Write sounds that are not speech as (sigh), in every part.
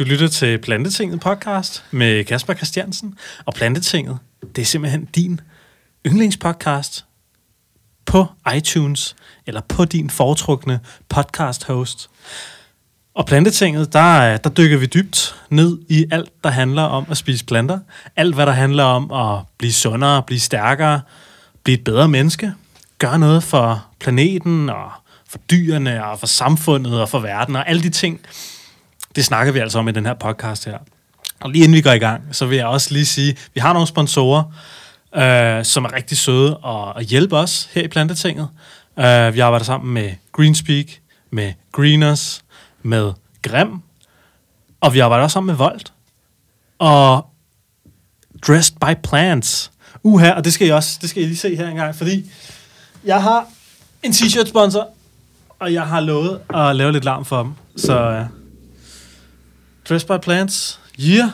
Du lytter til Plantetinget podcast med Kasper Christiansen. Og Plantetinget, det er simpelthen din yndlingspodcast på iTunes, eller på din foretrukne podcast host. Og Plantetinget, der, der dykker vi dybt ned i alt, der handler om at spise planter. Alt, hvad der handler om at blive sundere, blive stærkere, blive et bedre menneske. Gøre noget for planeten og for dyrene og for samfundet og for verden og alle de ting, det snakker vi altså om i den her podcast her. Og lige inden vi går i gang, så vil jeg også lige sige, at vi har nogle sponsorer, øh, som er rigtig søde og, og hjælper os her i Plantetinget. Øh, vi arbejder sammen med Greenspeak, med Greeners, med Grim, og vi arbejder også sammen med Volt. Og Dressed by Plants. Uha, og det skal I også, det skal I lige se her engang, fordi jeg har en t-shirt sponsor, og jeg har lovet at lave lidt larm for dem. Så øh, Dress by Plants, yeah.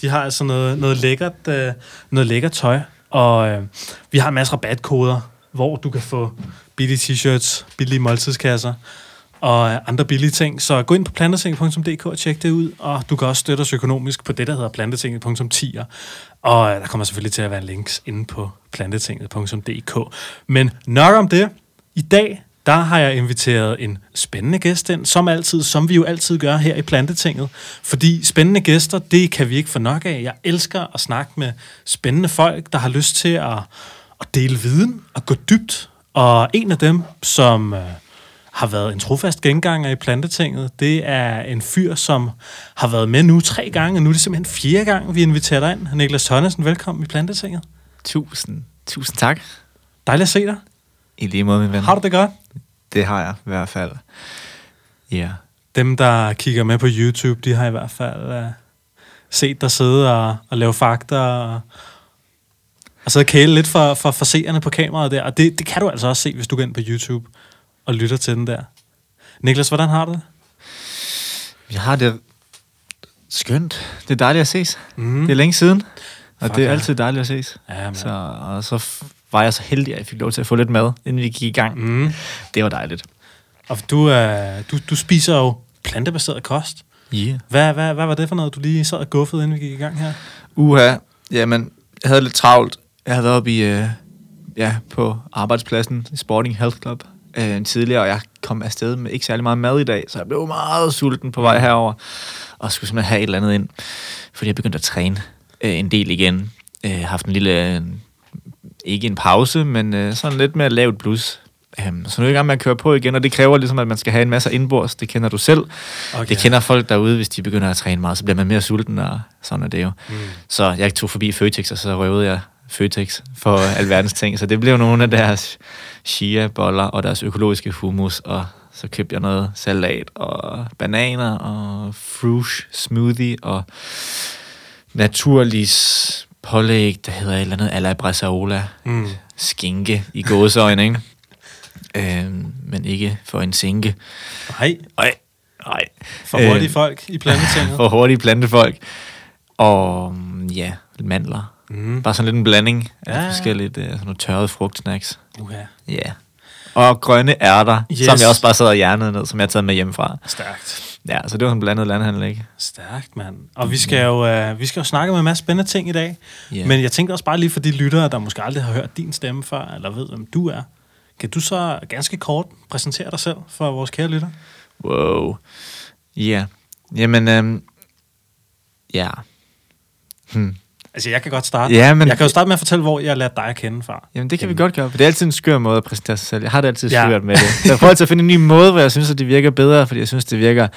De har altså noget, noget, lækkert, øh, noget lækkert tøj, og øh, vi har en masse rabatkoder, hvor du kan få billige t-shirts, billige måltidskasser, og øh, andre billige ting. Så gå ind på plantetinget.dk og tjek det ud, og du kan også støtte os økonomisk på det, der hedder plantetinget.10. Og øh, der kommer selvfølgelig til at være links inde på plantetinget.dk. Men nok om det. I dag, der har jeg inviteret en spændende gæst ind, som altid, som vi jo altid gør her i Plantetinget. Fordi spændende gæster, det kan vi ikke få nok af. Jeg elsker at snakke med spændende folk, der har lyst til at, at dele viden og gå dybt. Og en af dem, som øh, har været en trofast genganger i Plantetinget, det er en fyr, som har været med nu tre gange, og nu er det simpelthen fjerde gang, vi inviterer dig ind. Niklas Tønnesen, velkommen i Plantetinget. Tusind, tusind tak. Dejligt at se dig. I lige måde, min ven. Har du det godt? Det har jeg i hvert fald. Ja. Dem, der kigger med på YouTube, de har i hvert fald uh, set dig sidde og, og lave fakta og, og så kæle lidt for, for, for seerne på kameraet der. Og det, det kan du altså også se, hvis du går ind på YouTube og lytter til den der. Niklas, hvordan har du det? Jeg har det skønt. Det er dejligt at ses. Mm. Det er længe siden, og Fuck det er ja. altid dejligt at ses. Ja, man. Så, og så var jeg så heldig, at jeg fik lov til at få lidt mad, inden vi gik i gang. Mm. Det var dejligt. Og du, uh, du, du spiser jo plantebaseret kost. Yeah. Hvad, hvad, hvad var det for noget, du lige sad og guffede, inden vi gik i gang her? Uha, jamen, jeg havde lidt travlt. Jeg havde været oppe i, øh, ja, på arbejdspladsen i Sporting Health Club øh, tidligere, og jeg kom afsted med ikke særlig meget mad i dag, så jeg blev meget sulten på vej herover og skulle simpelthen have et eller andet ind, fordi jeg begyndte at træne øh, en del igen. Øh, haft en lille, øh, ikke en pause, men øh, sådan lidt mere lavt blus. Um, så nu er jeg i gang med at køre på igen, og det kræver ligesom, at man skal have en masse indbords. Det kender du selv. Okay. Det kender folk derude, hvis de begynder at træne meget, så bliver man mere sulten, og sådan er det jo. Mm. Så jeg tog forbi Føtex, og så røvede jeg Føtex for (laughs) alverdens ting. Så det blev nogle af deres chia-boller og deres økologiske hummus, og så købte jeg noget salat og bananer og frush smoothie og naturlis pålæg, der hedder et eller andet ala brasaola, Mm. skinke i gåseøjne, ikke? øhm, men ikke for en sinke. Nej, Ej, ej. for hurtige Øh, folk i plantetinget. (laughs) For hurtige plantefolk. Og mm, ja, mandler. Mm. Bare sådan lidt en blanding af Ja, ja. forskelligt, uh, sådan nogle tørrede frugtsnacks. Uha. Ja. Yeah. Og grønne ærter, yes. som jeg også bare sad og hjernede ned, som jeg har taget med hjemmefra. Stærkt. Ja, så det var en blandet landhandel, ikke? Stærkt, mand. Og vi skal jo, øh, vi skal jo snakke med en masse spændende ting i dag. Ja. Men jeg tænkte også bare lige for de lyttere, der måske aldrig har hørt din stemme før, eller ved, hvem du er. Kan du så ganske kort præsentere dig selv for vores kære lytter? Wow. Ja. Jamen, øhm, ja. Hmm. Altså, jeg kan godt starte. Ja, men- Jeg kan jo starte med at fortælle, hvor jeg lærte dig at kende fra. Jamen, det kan vi Jamen. godt gøre, for det er altid en skør måde at præsentere sig selv. Jeg har det altid Ja. ja. med det. Så jeg prøver altid at finde en ny måde, hvor jeg synes, at det virker bedre, fordi jeg synes, det virker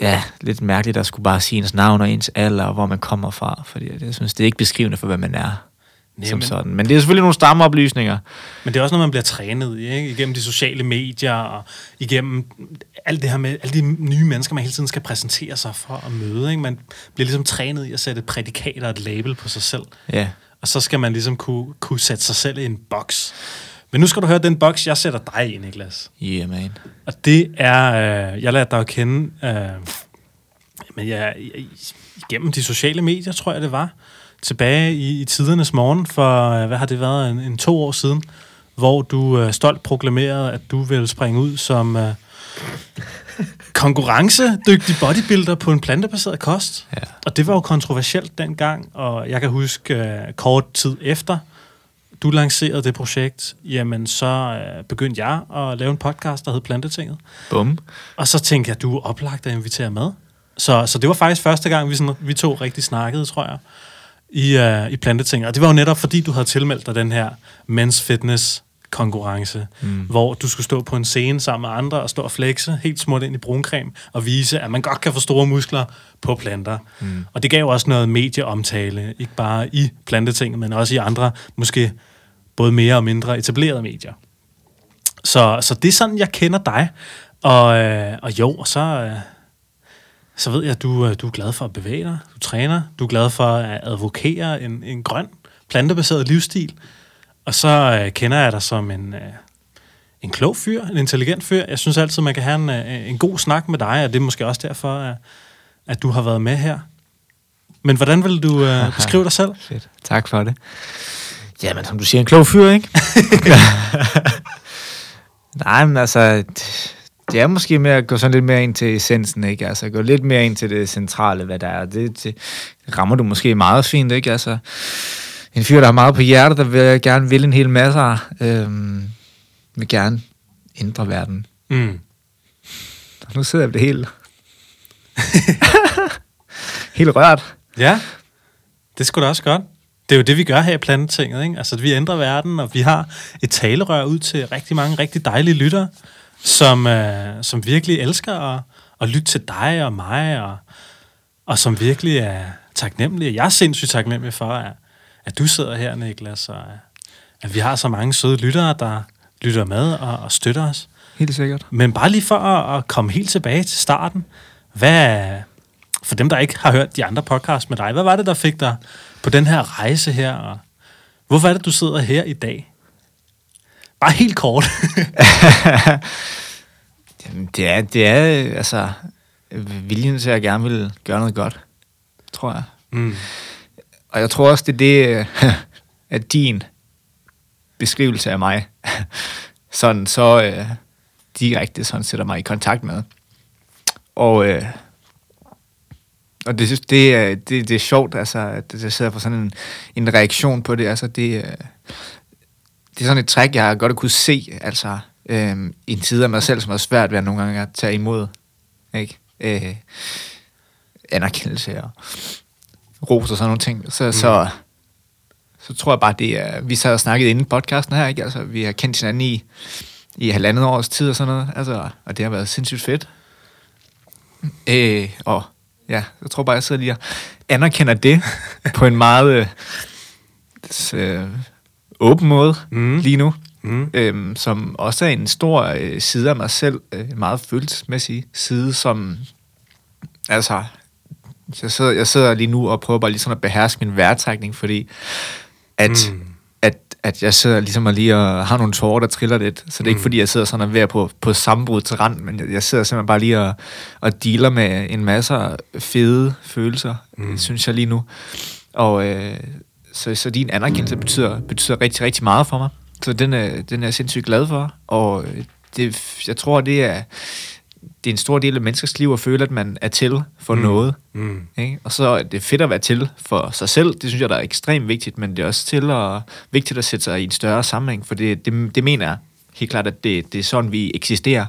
ja, lidt mærkeligt at skulle bare sige ens navn og ens alder, og hvor man kommer fra, fordi jeg synes, det er ikke beskrivende for, hvad man er. Nej, som men- sådan. Men det er selvfølgelig nogle stammeoplysninger. Men det er også noget, man bliver trænet i, ikke? Igennem de sociale medier, og igennem alt det her med alle de nye mennesker, man hele tiden skal præsentere sig for at møde, ikke? Man bliver ligesom trænet i at sætte et prædikat og et label på sig selv. Ja. Og så skal man ligesom kunne, kunne sætte sig selv i en boks. Men nu skal du høre den boks, jeg sætter dig i, Niklas. Yeah, man. Og det er, øh, jeg lærte dig at kende, øh, men jeg, jeg, igennem de sociale medier, tror jeg det var, tilbage i, i tidernes morgen, for øh, hvad har det været, en, en to år siden, hvor du øh, stolt proklamerede, at du ville springe ud som, øh, konkurrencedygtig bodybuilder på en plantebaseret kost. Ja. Og det var jo kontroversielt dengang, og jeg kan huske uh, kort tid efter, du lancerede det projekt, jamen så uh, begyndte jeg at lave en podcast, der hed Plantetinget. Bum. Og så tænkte jeg, du er oplagt at invitere med. Så, så det var faktisk første gang, vi, sådan, vi to rigtig snakkede, tror jeg, i, uh, i Plantetinget. Og det var jo netop, fordi du havde tilmeldt dig den her Men's Fitness konkurrence, mm. hvor du skulle stå på en scene sammen med andre og stå og flexe helt smurt ind i bruncreme og vise, at man godt kan få store muskler på planter. Mm. Og det gav også noget medieomtale, ikke bare i plantetinget, men også i andre, måske både mere og mindre etablerede medier. Så, så det er sådan, jeg kender dig. Og, øh, og jo, og så, øh, så ved jeg, at du, øh, du er glad for at bevæge dig, du træner, du er glad for at advokere en, en grøn, plantebaseret livsstil. Og så øh, kender jeg dig som en, øh, en klog fyr, en intelligent fyr. Jeg synes altid, man kan have en, øh, en god snak med dig, og det er måske også derfor, at, at du har været med her. Men hvordan vil du øh, (laughs) beskrive dig selv? Fedt. Tak for det. Jamen, som du siger, en klog fyr, ikke? (laughs) Nej, men altså, det- er måske med at gå sådan lidt mere ind til essensen, ikke? Altså, gå lidt mere ind til det centrale, hvad der er. Det, det rammer du måske meget fint, ikke? Altså, en fyr, der har meget på hjertet, der vil gerne vil en hel masse, øhm, vil gerne ændre verden. Mm. Og nu sidder jeg det helt... (laughs) helt rørt. Ja, det skulle da også godt. Det er jo det, vi gør her i Plantetinget. Ikke? Altså, vi ændrer verden, og vi har et talerør ud til rigtig mange rigtig dejlige lyttere, som, øh, som virkelig elsker at, at lytte til dig og mig, og, og som virkelig er taknemmelige. Jeg er sindssygt taknemmelig for, at, at du sidder her, Niklas, og at vi har så mange søde lyttere, der lytter med og, og støtter os. Helt sikkert. Men bare lige for at, at komme helt tilbage til starten. Hvad, for dem, der ikke har hørt de andre podcasts med dig, hvad var det, der fik dig på den her rejse her? Og hvorfor er det, du sidder her i dag? Bare helt kort. (laughs) Jamen, det er, det er altså viljen til at gerne vil gøre noget godt, tror jeg. mm. Og jeg tror også, det er det, øh, (laughs) at din beskrivelse af mig, (laughs) sådan så øh, direkte sådan sætter mig i kontakt med. Og, øh, og det, det, er, det, det er sjovt, altså, at jeg sidder for sådan en, en reaktion på det. Altså, det, øh, det er sådan et træk, jeg godt at kunne se, altså, øh, i en tid af mig selv, som er svært ved at nogle gange at tage imod. Ikke? Øh, anerkendelse og ros og sådan nogle ting. Så, mm. så, så tror jeg bare, det er... Vi sad og snakkede inden podcasten her, ikke? Altså, vi har kendt hinanden i, i halvandet års tid og sådan noget. Altså, og det har været sindssygt fedt. Øh, og ja, jeg tror bare, jeg sidder lige og anerkender det (laughs) på en meget øh, øh, åben måde Mm. lige nu. Mm. Øhm, som også er en stor øh, side af mig selv, øh, en meget følelsesmæssig side, som, altså, jeg sidder, jeg sidder lige nu og prøver bare lige sådan at beherske min vejrtrækning, fordi at, Mm. mm. at, at jeg sidder ligesom og lige og har nogle tårer, der triller lidt, så det er Mm. ikke fordi, jeg sidder sådan og ved på, på sammenbrud til rand, men jeg, jeg sidder simpelthen bare lige og, og dealer med en masse fede følelser, Mm. mm. synes jeg lige nu. Og øh, så, så din anerkendelse betyder, betyder rigtig, rigtig meget for mig. Så den er, den er jeg sindssygt glad for. Og det, jeg tror, det er, det er en stor del af menneskers liv at føle, at man er til for Mm. noget. Mm. Ikke? Og så er det fedt at være til for sig selv. Det synes jeg, der er ekstremt vigtigt, men det er også til og vigtigt at sætte sig i en større sammenhæng, for det, det, det mener jeg helt klart, at det, det er sådan, vi eksisterer.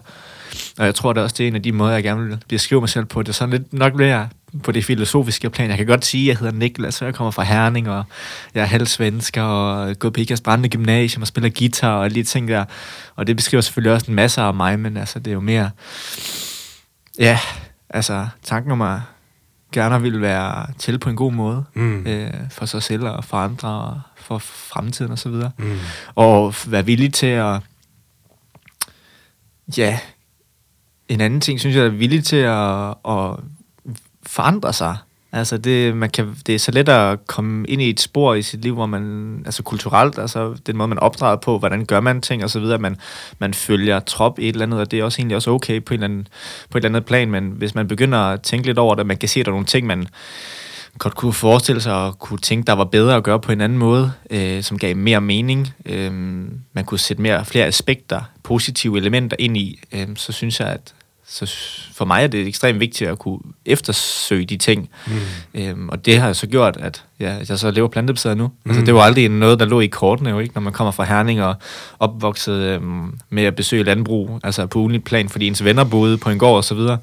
Og jeg tror, det er også det er en af de måder, jeg gerne vil beskrive mig selv på. Det er sådan lidt nok mere på det filosofiske plan. Jeg kan godt sige, at jeg hedder Niklas, og jeg kommer fra Herning, og jeg er halvsvensker, og gået på Ikast Brande Gymnasium og spiller guitar og lige ting der. Og det beskriver selvfølgelig også en masse af mig, men altså, det er jo mere... Ja, altså, tanken om at gerne vil være til på en god måde Mm. øh, for sig selv og for andre og for fremtiden og så videre. Mm. Og være villig til at ja, en anden ting, synes jeg, er villig til at, at forandrer sig. Altså det, man kan, det er så let at komme ind i et spor i sit liv, hvor man, altså kulturelt, altså den måde, man opdrager på, hvordan gør man ting og så videre, man, man følger trop i et eller andet, og det er også egentlig også okay på, en eller anden, på et eller andet plan, men hvis man begynder at tænke lidt over det, man kan se, at der er nogle ting, man godt kunne forestille sig og kunne tænke, der var bedre at gøre på en anden måde, øh, som gav mere mening. Øh, man kunne sætte mere flere aspekter, positive elementer ind i, øh, så synes jeg, at så for mig er det ekstremt vigtigt at kunne eftersøge de ting. Mm. Øhm, og det har jeg så gjort, at, ja, jeg så lever plantebaseret nu. Mm. Altså, det var aldrig noget, der lå i kortene, jo ikke, når man kommer fra Herning og opvokset øhm, med at besøge landbrug, altså på ugenligt plan, fordi ens venner boede på en gård og så videre.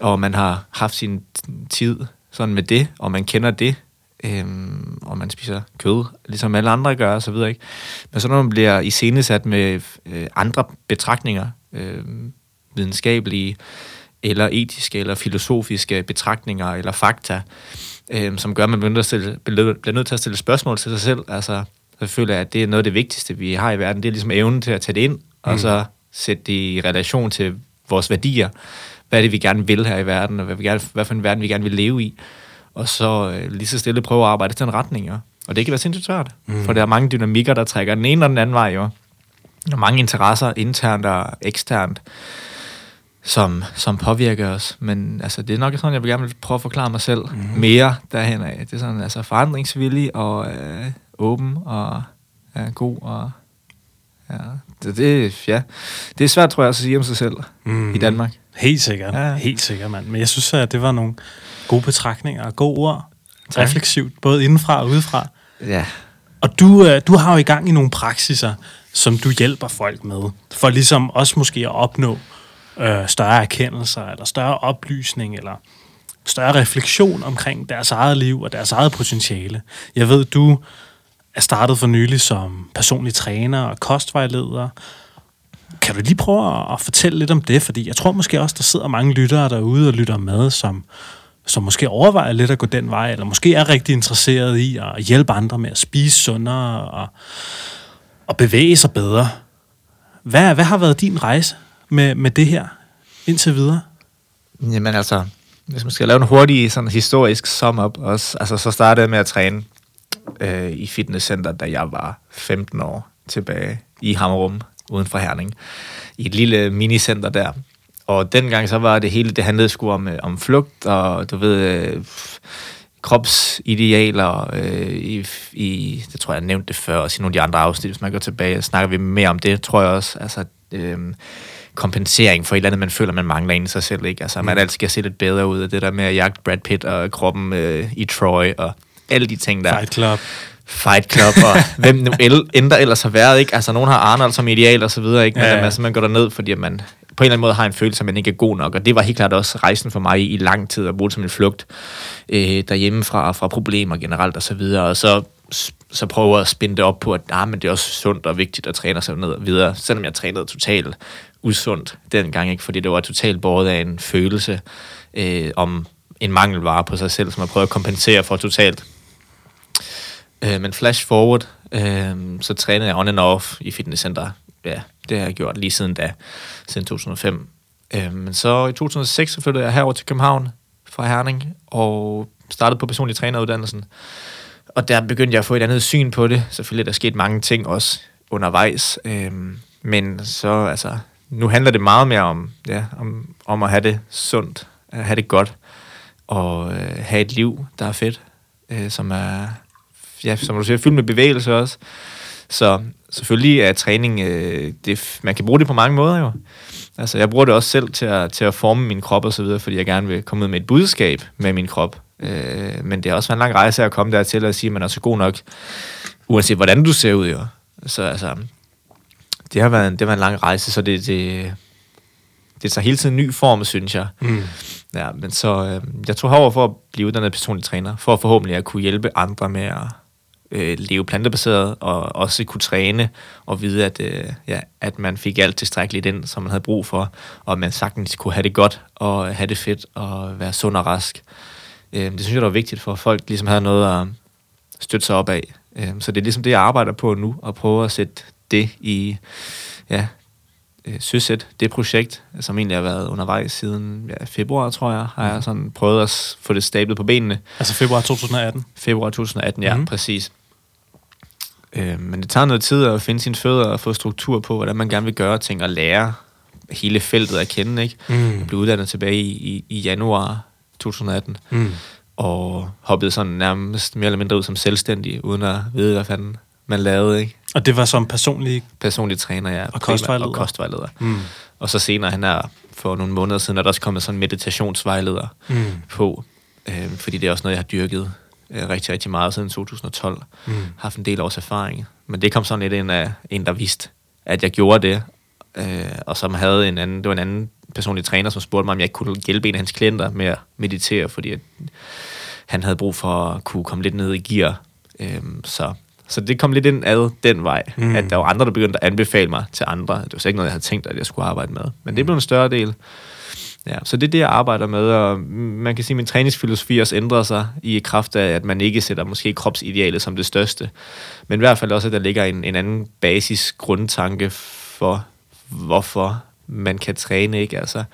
Og man har haft sin tid sådan med det, og man kender det, øhm, og man spiser kød, ligesom alle andre gør og så videre, ikke? Men så når man bliver iscenesat med øh, andre betragtninger, øh, videnskabelige, eller etiske, eller filosofiske betragtninger, eller fakta, øh, som gør, at man bliver nødt, til at stille, bliver nødt til at stille spørgsmål til sig selv. Altså, så føler jeg, at det er noget af det vigtigste, vi har i verden. Det er ligesom evnen til at tage det ind, og så sætte det i relation til vores værdier. Hvad er det, vi gerne vil her i verden, og hvad, vi gerne, hvad for en verden, vi gerne vil leve i. Og så øh, lige så stille prøve at arbejde i den retning, jo. Og det kan være sindssygt svært, mm. for der er mange dynamikker, der trækker den ene og den anden vej, jo. Er mange interesser, internt og eksternt, som, som påvirker os. Men altså, det er nok sådan, jeg vil gerne vil prøve at forklare mig selv mm. mere derhen af. Det er sådan, altså forandringsvillig og øh, åben og ja, god og ja, det, det, ja, det er svært, tror jeg, at sige om sig selv mm. i Danmark. Helt sikkert. Ja. Ja. Helt sikkert, mand. Men jeg synes, at det var nogle gode betragtninger og gode ord. Tak. Refleksivt, både indenfra og udefra. Ja, Og du, øh, du har jo i gang i nogle praksiser, som du hjælper folk med, for ligesom også måske at opnå øh, større erkendelser, eller større oplysning, eller større refleksion omkring deres eget liv og deres eget potentiale. Jeg ved, du er startet for nylig som personlig træner og kostvejleder. Kan du lige prøve at- fortælle lidt om det? Fordi jeg tror måske også, der sidder mange lyttere derude og lytter med, som, som måske overvejer lidt at gå den vej, eller måske er rigtig interesseret i at hjælpe andre med at spise sundere og, og bevæge sig bedre. Hvad, hvad har været din rejse med, med det her indtil videre? Jamen altså, hvis man skal lave en hurtig sådan historisk sum up også, altså så startede jeg med at træne øh, i fitnesscenter, da jeg var 15 år tilbage i Hammerum, uden for Herning, i et lille minicenter der. Og dengang så var det hele, det handlede sgu om, øh, om flugt, og du ved, øh, kropsidealer, øh, i, i, det tror jeg, jeg nævnte det før, også i nogle af de andre afsnit, hvis man går tilbage, snakker vi mere om det, tror jeg også, altså, øh, kompensering for et eller andet, man føler, man mangler inde i sig selv, ikke? Altså, man altid skal se lidt bedre ud af det der med at jagte Brad Pitt og kroppen øh, i Troy, og alle de ting der. Fight Club. Fight Club, og (laughs) hvem nu der ellers har været, ikke? Altså, nogen har Arnold som ideal og så videre, ikke? Men Ja, ja. Altså, man går derned, fordi man på en eller anden måde har en følelse, at man ikke er god nok, og det var helt klart også rejsen for mig i, i lang tid at bruge det som en flugt øh, derhjemmefra, fra problemer generelt og så videre, og så så prøver at spænde det op på, at ah, men det er også sundt og vigtigt at træne sig ned og videre, selvom jeg trænede totalt usundt dengang, ikke? fordi det var totalt båret af en følelse øh, om en mangelvare på sig selv, som jeg prøver at kompensere for totalt. Øh, men flash forward, øh, så trænede jeg on and off i fitnesscenter. Ja, det har jeg gjort lige siden da, siden 2005. Øh, men så i 2006, så flyttede jeg herover til København fra Herning, og startede på personlig træneruddannelsen. Og der begyndte jeg at få et andet syn på det. Selvfølgelig er der sket mange ting også undervejs. Øh, men så, altså, nu handler det meget mere om, ja, om, om at have det sundt, at have det godt, og øh, have et liv, der er fedt, øh, som er, ja, som du siger, fyldt med bevægelse også. Så selvfølgelig er træning, øh, det, man kan bruge det på mange måder jo. Altså, jeg bruger det også selv til at, til at forme min krop og så videre, fordi jeg gerne vil komme ud med et budskab med min krop. Øh, men det har også været en lang rejse at komme dertil og sige, at man er så god nok, uanset hvordan du ser ud jo. Så altså, det har været en, det har været en lang rejse, så det, det, det tager hele tiden en ny form, synes jeg. Mm. Ja, men så øh, jeg tog herover for at blive uddannet personlig træner, for at forhåbentlig at kunne hjælpe andre med at øh, leve plantebaseret, og også kunne træne, og vide, at, øh, ja, at man fik alt tilstrækkeligt ind, som man havde brug for, og man sagtens kunne have det godt, og have det fedt, og være sund og rask. Øh, det synes jeg, der var vigtigt for, at folk ligesom havde noget at støtte sig op af. Øh, så det er ligesom det, jeg arbejder på nu, at prøve at sætte det i, ja, øh, søsæt det projekt, som egentlig har været undervejs siden ja, februar, tror jeg, har jeg sådan prøvet at få det stablet på benene. Altså februar 2018. Februar 2018, ja, Mhm. mm-hmm. præcis. Øh, men det tager noget tid at finde sine fødder og få struktur på, hvordan man gerne vil gøre ting og lære hele feltet at kende. Ikke? Mm. Jeg blev uddannet tilbage i, i, i januar 2018, Mm. og hoppede sådan nærmest mere eller mindre ud som selvstændig, uden at vide, hvad fanden man lavede. Ikke? Og det var som personlig... Personlig træner, ja. primært, kostvejleder. Og kostvejleder. Mm. Og så senere, han er for nogle måneder siden, er der også kommet sådan en meditationsvejleder Mm. på, øh, fordi det er også noget, jeg har dyrket øh, rigtig, rigtig meget siden 2012. Mm. haft en del års erfaring. Men det kom sådan lidt ind af en, der vidste, at jeg gjorde det, øh, og som havde en anden, det var en anden personlig træner, som spurgte mig, om jeg ikke kunne hjælpe en af hans klienter med at meditere, fordi at han havde brug for at kunne komme lidt ned i gear. Øh, så, så det kom lidt ind ad den vej, Mm. at der var andre, der begyndte at anbefale mig til andre. Det var så ikke noget, jeg havde tænkt, at jeg skulle arbejde med. Men det blev en større del. Ja, så det er det, jeg arbejder med, og man kan sige, at min træningsfilosofi også ændrer sig i kraft af, at man ikke sætter måske kropsidealet som det største, men i hvert fald også, at der ligger en, en anden basis grundtanke for, hvorfor man kan træne, ikke? Altså,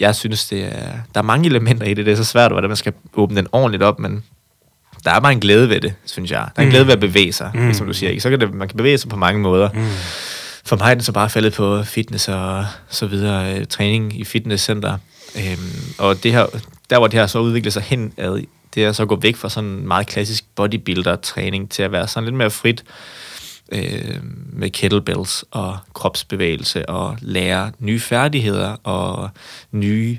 jeg synes, det er, der er mange elementer i det, det er så svært, hvordan man skal åbne den ordentligt op, men der er bare en glæde ved det, synes jeg. Der er en Mm. glæde ved at bevæge sig, Mm. som du siger. Ikke? Så kan det, man kan bevæge sig på mange måder. Mm. For mig er det så bare faldet på fitness og så videre, øh, træning i fitnesscenter. Øhm, og det her, der hvor det her så udviklet sig hen ad, det er så at gå væk fra sådan en meget klassisk bodybuilder-træning til at være sådan lidt mere frit øh, med kettlebells og kropsbevægelse og lære nye færdigheder og nye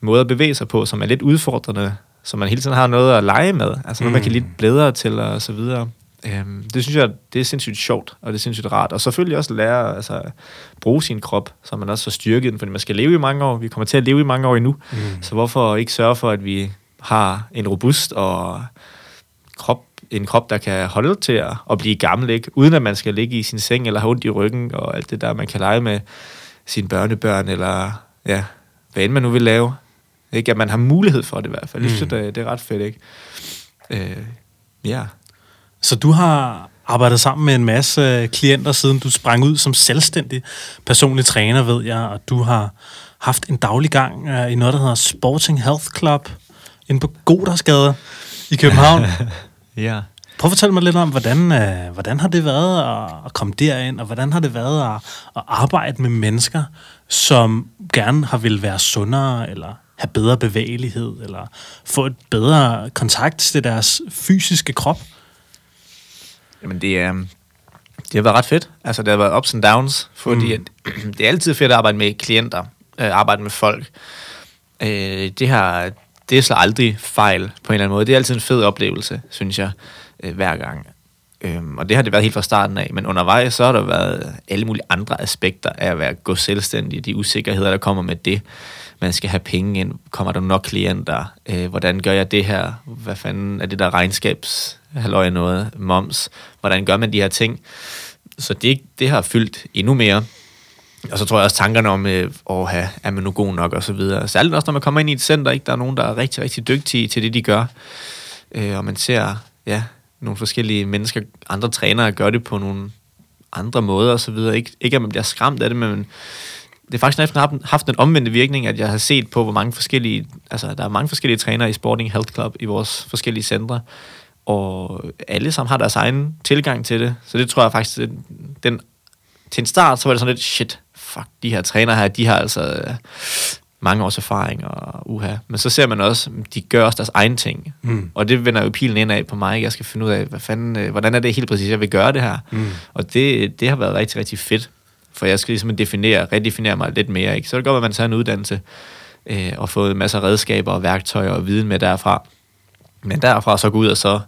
måder at bevæge sig på, som er lidt udfordrende, så man hele tiden har noget at lege med, altså noget, man kan Mm. lidt blædre til og så videre. Øhm, det synes jeg, det er sindssygt sjovt, og det er sindssygt rart. Og selvfølgelig også lære altså, at bruge sin krop, så man også får styrket den, fordi man skal leve i mange år. Vi kommer til at leve i mange år endnu. Mm. Så hvorfor ikke sørge for, at vi har en robust og krop, en krop, der kan holde til at, at blive gammel, ikke? uden at man skal ligge i sin seng eller have ondt i ryggen og alt det der, man kan lege med sine børnebørn, eller ja, hvad end man nu vil lave. Ikke? At man har mulighed for det i hvert fald. Det synes jeg, det, det er ret fedt, ikke? Øh, ja. Så du har arbejdet sammen med en masse klienter, siden du sprang ud som selvstændig personlig træner, ved jeg, og du har haft en daglig gang uh, i noget, der hedder Sporting Health Club, inde på Godersgade i København. (laughs) Ja. Prøv at fortælle mig lidt om, hvordan, øh, hvordan har det været at, at komme derind, og hvordan har det været at, at arbejde med mennesker, som gerne har vil være sundere, eller have bedre bevægelighed, eller få et bedre kontakt til deres fysiske krop? Jamen, det er... Det har været ret fedt. Altså, det har været ups and downs, fordi Mm. mm. (clears throat) det er altid fedt at arbejde med klienter, øh, arbejde med folk. Øh, det har det slår aldrig fejl på en eller anden måde. Det er altid en fed oplevelse, synes jeg, øh, hver gang. Øhm, og det har det været helt fra starten af. Men undervejs, så har der været alle mulige andre aspekter af at være, gå selvstændig. De usikkerheder, der kommer med det. Man skal have penge ind. Kommer der nok klienter? Øh, hvordan gør jeg det her? Hvad fanden er det der regnskabs halløj noget? Moms? Hvordan gør man de her ting? Så det, det har fyldt endnu mere. Og så tror jeg også tankerne om, øh, åh, ha, er man nu god nok, og så videre. Særligt også, når man kommer ind i et center, ikke? der er nogen, der er rigtig, rigtig dygtige til det, de gør. Øh, og man ser, ja, nogle forskellige mennesker, andre trænere gør det på nogle andre måder, og så videre. Ikke, ikke at man bliver skræmt af det, men det er faktisk næsten haft, haft en omvendte virkning, at jeg har set på, hvor mange forskellige, altså der er mange forskellige trænere i Sporting Health Club i vores forskellige centre, og alle sammen har deres egen tilgang til det. Så det tror jeg faktisk, den, den til en start, så var det sådan lidt, shit, fuck, de her trænere her, de har altså øh, mange års erfaring og uha. Men så ser man også, de gør også deres egen ting. Mm. Og det vender jo pilen ind af på mig. Jeg skal finde ud af, hvad fanden, øh, hvordan er det helt præcis, jeg vil gøre det her. Mm. Og det, det har været rigtig, rigtig fedt. For jeg skal ligesom definere, redefinere mig lidt mere. Ikke? Så er det godt, at man tager en uddannelse øh, og fået en masse redskaber og værktøjer og viden med derfra. Men derfra så gå ud og så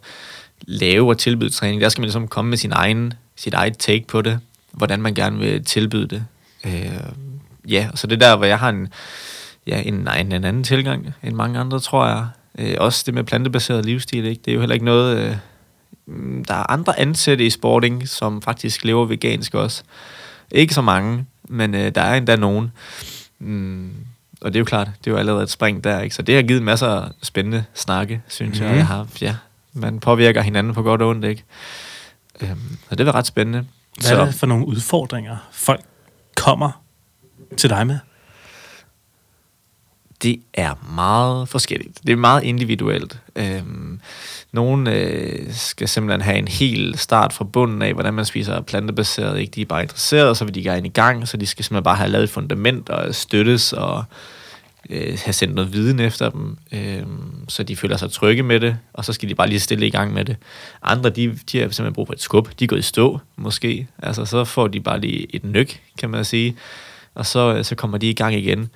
lave og tilbyde træning. Der skal man ligesom komme med sin egen, sit eget take på det. Hvordan man gerne vil tilbyde det. Øh, ja, så det er der, hvor jeg har en, ja, en, en, en anden tilgang end mange andre, tror jeg. Øh, også det med plantebaseret livsstil, ikke? det er jo heller ikke noget... Øh, der er andre ansatte i sporting, som faktisk lever vegansk også. Ikke så mange, men øh, der er endda nogen. Mm, og det er jo klart, det er jo allerede et spring der, ikke? Så det har givet masser af spændende snakke, synes mm. jeg. Mhm. Jeg har, ja, man påvirker hinanden på godt og ondt, ikke? Øhm, og det var ret spændende. Hvad er det for nogle udfordringer, folk kommer til dig med? det er meget forskelligt. Det er meget individuelt. Øhm, nogle øh, skal simpelthen have en hel start fra bunden af, hvordan man spiser plantebaseret. Ikke? De er bare interesserede, så vil de gerne i gang, så de skal simpelthen bare have lavet et fundament og støttes og øh, have sendt noget viden efter dem, øh, så de føler sig trygge med det, og så skal de bare lige stille i gang med det. Andre, de, de har simpelthen brug for et skub. De er gået i stå, måske. Altså, så får de bare lige et nyk, kan man sige. og så, øh, så kommer de i gang igen.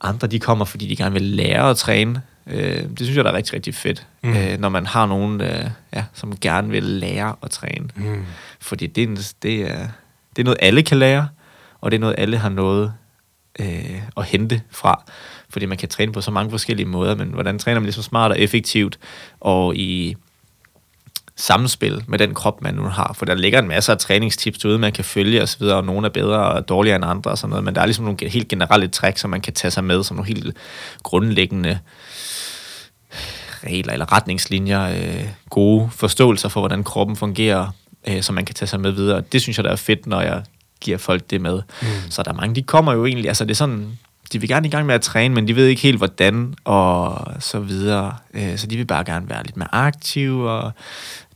Andre, de kommer, fordi de gerne vil lære at træne. Øh, det synes jeg, der er rigtig, rigtig fedt, mm. øh, når man har nogen, øh, ja, som gerne vil lære at træne. Mm. Fordi det, er- det, er, det er noget, alle kan lære, og det er noget, alle har noget øh, at hente fra. Fordi man kan træne på så mange forskellige måder, men hvordan træner man ligesom så smart og effektivt, og i samspil med den krop, man nu har. For der ligger en masse af træningstips derude, man kan følge osv., og nogle er bedre og dårligere end andre og sådan noget, men der er ligesom nogle helt generelle træk, som man kan tage sig med, som nogle helt grundlæggende regler eller retningslinjer, øh, gode forståelser for, hvordan kroppen fungerer, øh, som man kan tage sig med videre. Det synes jeg, der er fedt, når jeg giver folk det med. Mm. Så der er mange, de kommer jo egentlig, altså det er sådan, de vil gerne i gang med at træne, men de ved ikke helt, hvordan og så videre. Øh, så de vil bare gerne være lidt mere aktive, og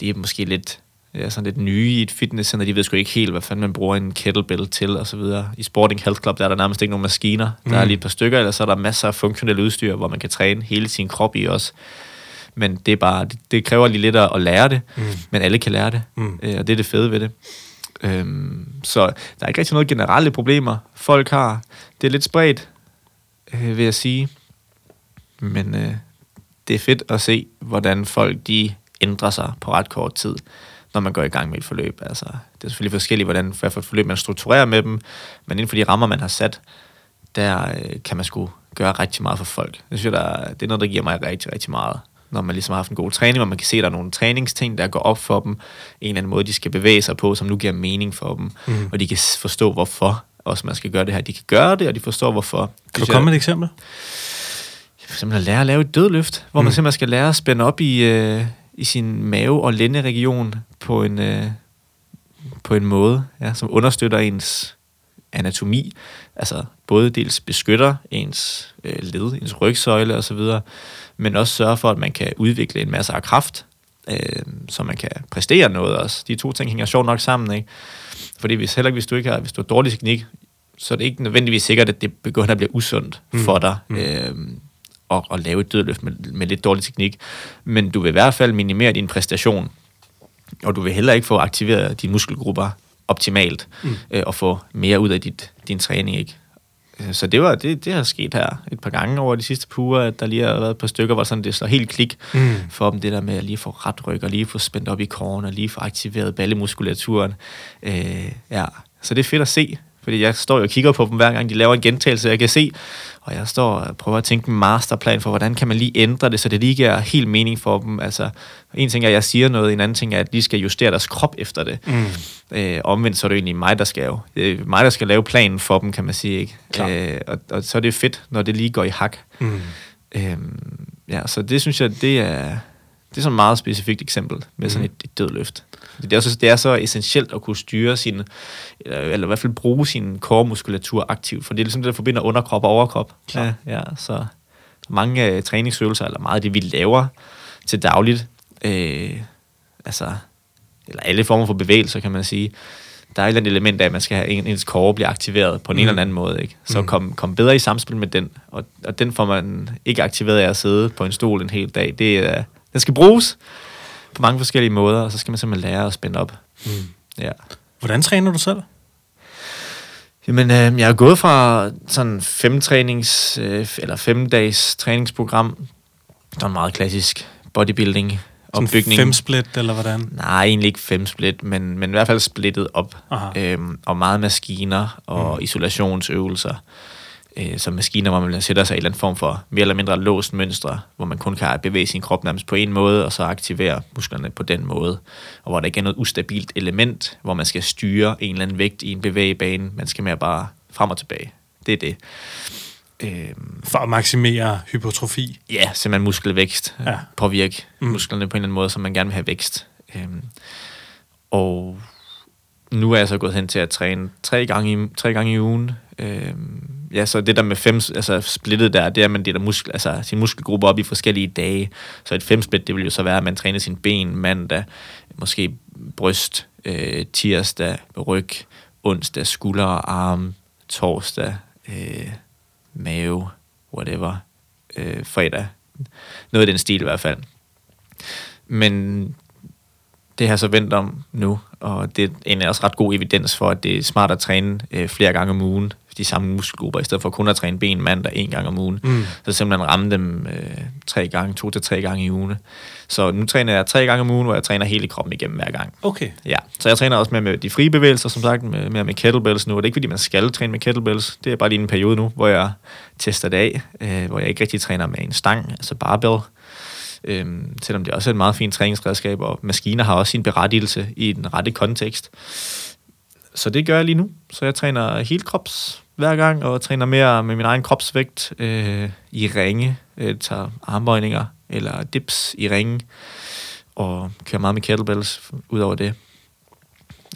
de er måske lidt, ja, sådan lidt nye i et fitnesscenter. De ved sgu ikke helt, hvad fanden man bruger en kettlebell til, og så videre. I Sporting Health Club, der er der nærmest ikke nogen maskiner. Mm. Der er lige et par stykker, eller så er der masser af funktionelle udstyr, hvor man kan træne hele sin krop i også. Men det, er bare, det, det kræver lige lidt at, at lære det, mm. men alle kan lære det, mm. øh, og det er det fede ved det. Øhm, så der er ikke rigtig noget generelle problemer, folk har. Det er lidt spredt, øh, vil jeg sige. Men øh, det er fedt at se, hvordan folk de ændrer sig på ret kort tid, når man går i gang med et forløb. Altså, det er selvfølgelig forskelligt, hvordan hvad for et forløb man strukturerer med dem, men inden for de rammer, man har sat, der øh, kan man sgu gøre rigtig meget for folk. Jeg synes, der, det er noget, der giver mig rigtig, rigtig meget når man ligesom har haft en god træning, hvor man kan se, at der er nogle træningsting, der går op for dem, en eller anden måde, de skal bevæge sig på, som nu giver mening for dem, mm. og de kan forstå, hvorfor også man skal gøre det her. De kan gøre det, og de forstår, hvorfor. Kan du komme med et eksempel? For eksempel at lære at lave et dødløft, hvor mm. man simpelthen skal lære at spænde op i, øh, i sin mave- og lænderegion på en, øh, på en måde, ja, som understøtter ens anatomi, altså både dels beskytter ens øh, led, ens rygsøjle osv., men også sørger for, at man kan udvikle en masse af kraft, øh, så man kan præstere noget også. De to ting hænger sjovt nok sammen, ikke? Fordi hvis heller ikke, hvis du ikke har, hvis du har dårlig teknik, så er det ikke nødvendigvis sikkert, at det begynder at blive usundt mm. for dig. Mm. Øh, at, at lave et dødløft med, med lidt dårlig teknik. Men du vil i hvert fald minimere din præstation, og du vil heller ikke få aktiveret dine muskelgrupper optimalt, mm. øh, og få mere ud af dit, din træning. Ikke? Øh, Så det, var, det, det har sket her et par gange over de sidste par uger, at der lige har været et par stykker, hvor sådan det slår helt klik mm. for dem, det der med at lige få ret ryg, og lige få spændt op i kåren, og lige få aktiveret ballemuskulaturen. Øh, ja. Så det er fedt at se, fordi jeg står jo og kigger på dem, hver gang de laver en gentagelse, jeg kan se, og jeg står og prøver at tænke en masterplan for, hvordan kan man lige ændre det, så det lige giver helt mening for dem. Altså, en ting er, at jeg siger noget, en anden ting er, at de skal justere deres krop efter det. Mm. Øh, omvendt så er det egentlig mig, der skal jo. Det er mig, der skal lave planen for dem, kan man sige. Ikke? Øh, og, og, så er det fedt, når det lige går i hak. Mm. Øh, ja, så det synes jeg, det er, det er sådan et meget specifikt eksempel med sådan et, et dødløft. Det er, så, det er så essentielt at kunne styre sin, eller, i hvert fald bruge sin core-muskulatur aktivt, for det er ligesom det, der forbinder underkrop og overkrop. Klar. Ja, ja, så mange øh, træningsøvelser, eller meget af det, vi laver til dagligt, øh, altså, eller alle former for bevægelser, kan man sige, der er et eller andet element af, at man skal have en, ens core blive aktiveret på en mm. eller anden måde. Ikke? Så mm. kom, kom bedre i samspil med den, og, og den får man ikke aktiveret af at sidde på en stol en hel dag. Det, er, den skal bruges på mange forskellige måder, og så skal man simpelthen lære at spænde op. Mm. Ja. Hvordan træner du selv? Jamen, øh, jeg er gået fra sådan fem trænings, øh, eller fem dages træningsprogram, der er meget klassisk bodybuilding, Sådan opbygning. fem split, eller hvordan? Nej, egentlig ikke fem split, men, men i hvert fald splittet op. Aha. Øhm, og meget maskiner og mm. isolationsøvelser. Øh, så maskiner, hvor man sætter sig i en eller anden form for mere eller mindre låst mønstre, hvor man kun kan bevæge sin krop nærmest på en måde, og så aktivere musklerne på den måde. Og hvor der ikke er noget ustabilt element, hvor man skal styre en eller anden vægt i en bevægebane. Man skal mere bare frem og tilbage. Det er det. Øhm, For at maksimere hypotrofi. Ja, simpelthen muskelvækst. Ja. Påvirke mm. musklerne på en eller anden måde, så man gerne vil have vækst. Øhm, og nu er jeg så gået hen til at træne tre gange i, tre gange i ugen. Øhm, ja, så det der med fem, altså splittet der, det er, at man deler muskel, altså sin muskelgruppe op i forskellige dage. Så et femsplit, det vil jo så være, at man træner sin ben mandag, måske bryst, øh, tirsdag, ryg, onsdag, skulder og arm, torsdag, øh, mave, whatever, øh, fredag. Noget i den stil i hvert fald. Men det har jeg så vendt om nu, og det er egentlig også ret god evidens for, at det er smart at træne øh, flere gange om ugen, de samme muskelgrupper, i stedet for kun at træne ben mandag en gang om ugen. Mm. Så simpelthen ramme dem øh, tre gange, to til tre gange i ugen. Så nu træner jeg tre gange om ugen, hvor jeg træner hele kroppen igennem hver gang. Okay. Ja, så jeg træner også med, med de frie bevægelser, som sagt, med, med, med kettlebells nu. Og det er ikke, fordi man skal træne med kettlebells. Det er bare lige en periode nu, hvor jeg tester det af, øh, hvor jeg ikke rigtig træner med en stang, altså barbell. Øhm, selvom det også er et meget fint træningsredskab, og maskiner har også sin berettigelse i den rette kontekst. Så det gør jeg lige nu. Så jeg træner helt krops hver gang, og træner mere med min egen kropsvægt øh, i ringe, øh, tager armbøjninger eller dips i ringe, og kører meget med kettlebells ud over det.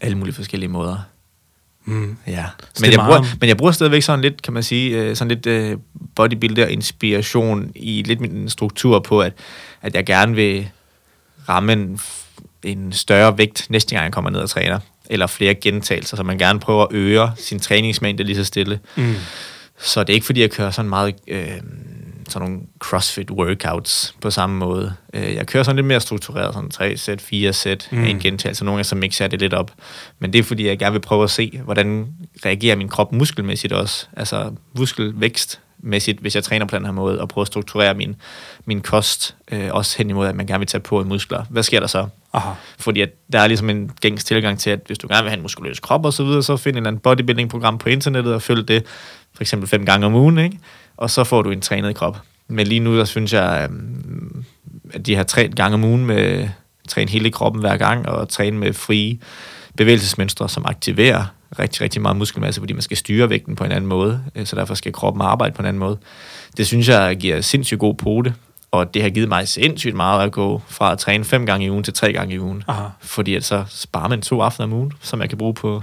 Alle mulige forskellige måder. Mm. Ja. Så Men jeg, er bruger, men jeg bruger stadigvæk sådan lidt, kan man sige, øh, sådan lidt øh, bodybuilder-inspiration i lidt min struktur på, at, at jeg gerne vil ramme en, en større vægt næste gang, jeg kommer ned og træner. Eller flere gentagelser, så man gerne prøver at øge sin træningsmængde lige så stille. Mm. Så det er ikke fordi, jeg kører sådan meget øh, sådan nogle CrossFit workouts på samme måde. Øh, jeg kører sådan lidt mere struktureret, sådan 3 sæt, 4 sæt, Mm. en gentagelse. Nogle gange så mixer jeg det lidt op. Men det er fordi, jeg gerne vil prøve at se, hvordan reagerer min krop muskelmæssigt også. Altså muskelvækstmæssigt, hvis jeg træner på den her måde, og prøver at strukturere min, min kost, øh, også hen imod, at man gerne vil tage på i muskler. Hvad sker der så? Aha. Fordi at der er ligesom en gængs tilgang til, at hvis du gerne vil have en muskuløs krop og så videre, så find et eller andet bodybuilding-program på internettet og følg det for eksempel fem gange om ugen, ikke? og så får du en trænet krop. Men lige nu, der synes jeg, øhm, at de her trænet gange om ugen med træne hele kroppen hver gang, og træne med frie bevægelsesmønstre, som aktiverer rigtig, rigtig meget muskelmasse, fordi man skal styre vægten på en anden måde, øh, så derfor skal kroppen arbejde på en anden måde. Det synes jeg giver sindssygt god pote, og det har givet mig sindssygt meget at gå fra at træne fem gange i ugen til tre gange i ugen. Aha. Fordi at så sparer man to aftener om ugen, som jeg kan bruge på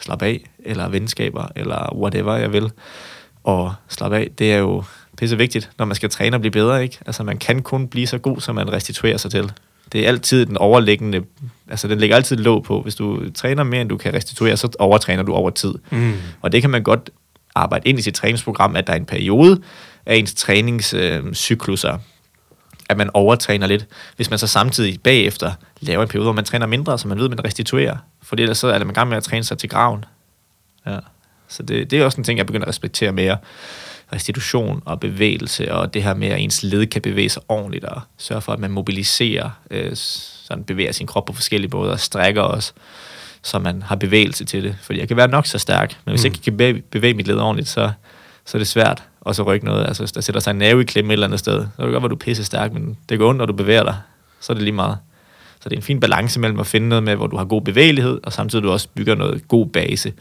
slappe af, eller venskaber, eller whatever jeg vil. Og slappe af, det er jo pisse vigtigt, når man skal træne og blive bedre, ikke? Altså man kan kun blive så god, som man restituerer sig til. Det er altid den overliggende, altså den ligger altid låg på. Hvis du træner mere, end du kan restituere, så overtræner du over tid. Mm. Og det kan man godt arbejde ind i sit træningsprogram, at der er en periode af ens træningscykluser, at man overtræner lidt, hvis man så samtidig bagefter laver en periode, hvor man træner mindre, så man ved, at man restituerer. For ellers så er man i gang med at træne sig til graven. Ja. Så det, det er også en ting, jeg begynder at respektere mere. Restitution og bevægelse, og det her med, at ens led kan bevæge sig ordentligt, og sørge for, at man mobiliserer, øh, sådan bevæger sin krop på forskellige måder, og strækker også, så man har bevægelse til det. Fordi jeg kan være nok så stærk, men hvis Mm. jeg ikke kan bevæge, bevæge mit led ordentligt, så, så er det svært og så rykke noget. Altså, hvis der sætter sig en nerve i klemme et eller andet sted, så kan det godt være, du er pisse stærk, men det går ondt, når du bevæger dig. Så er det lige meget. Så det er en fin balance mellem at finde noget med, hvor du har god bevægelighed, og samtidig du også bygger noget god base.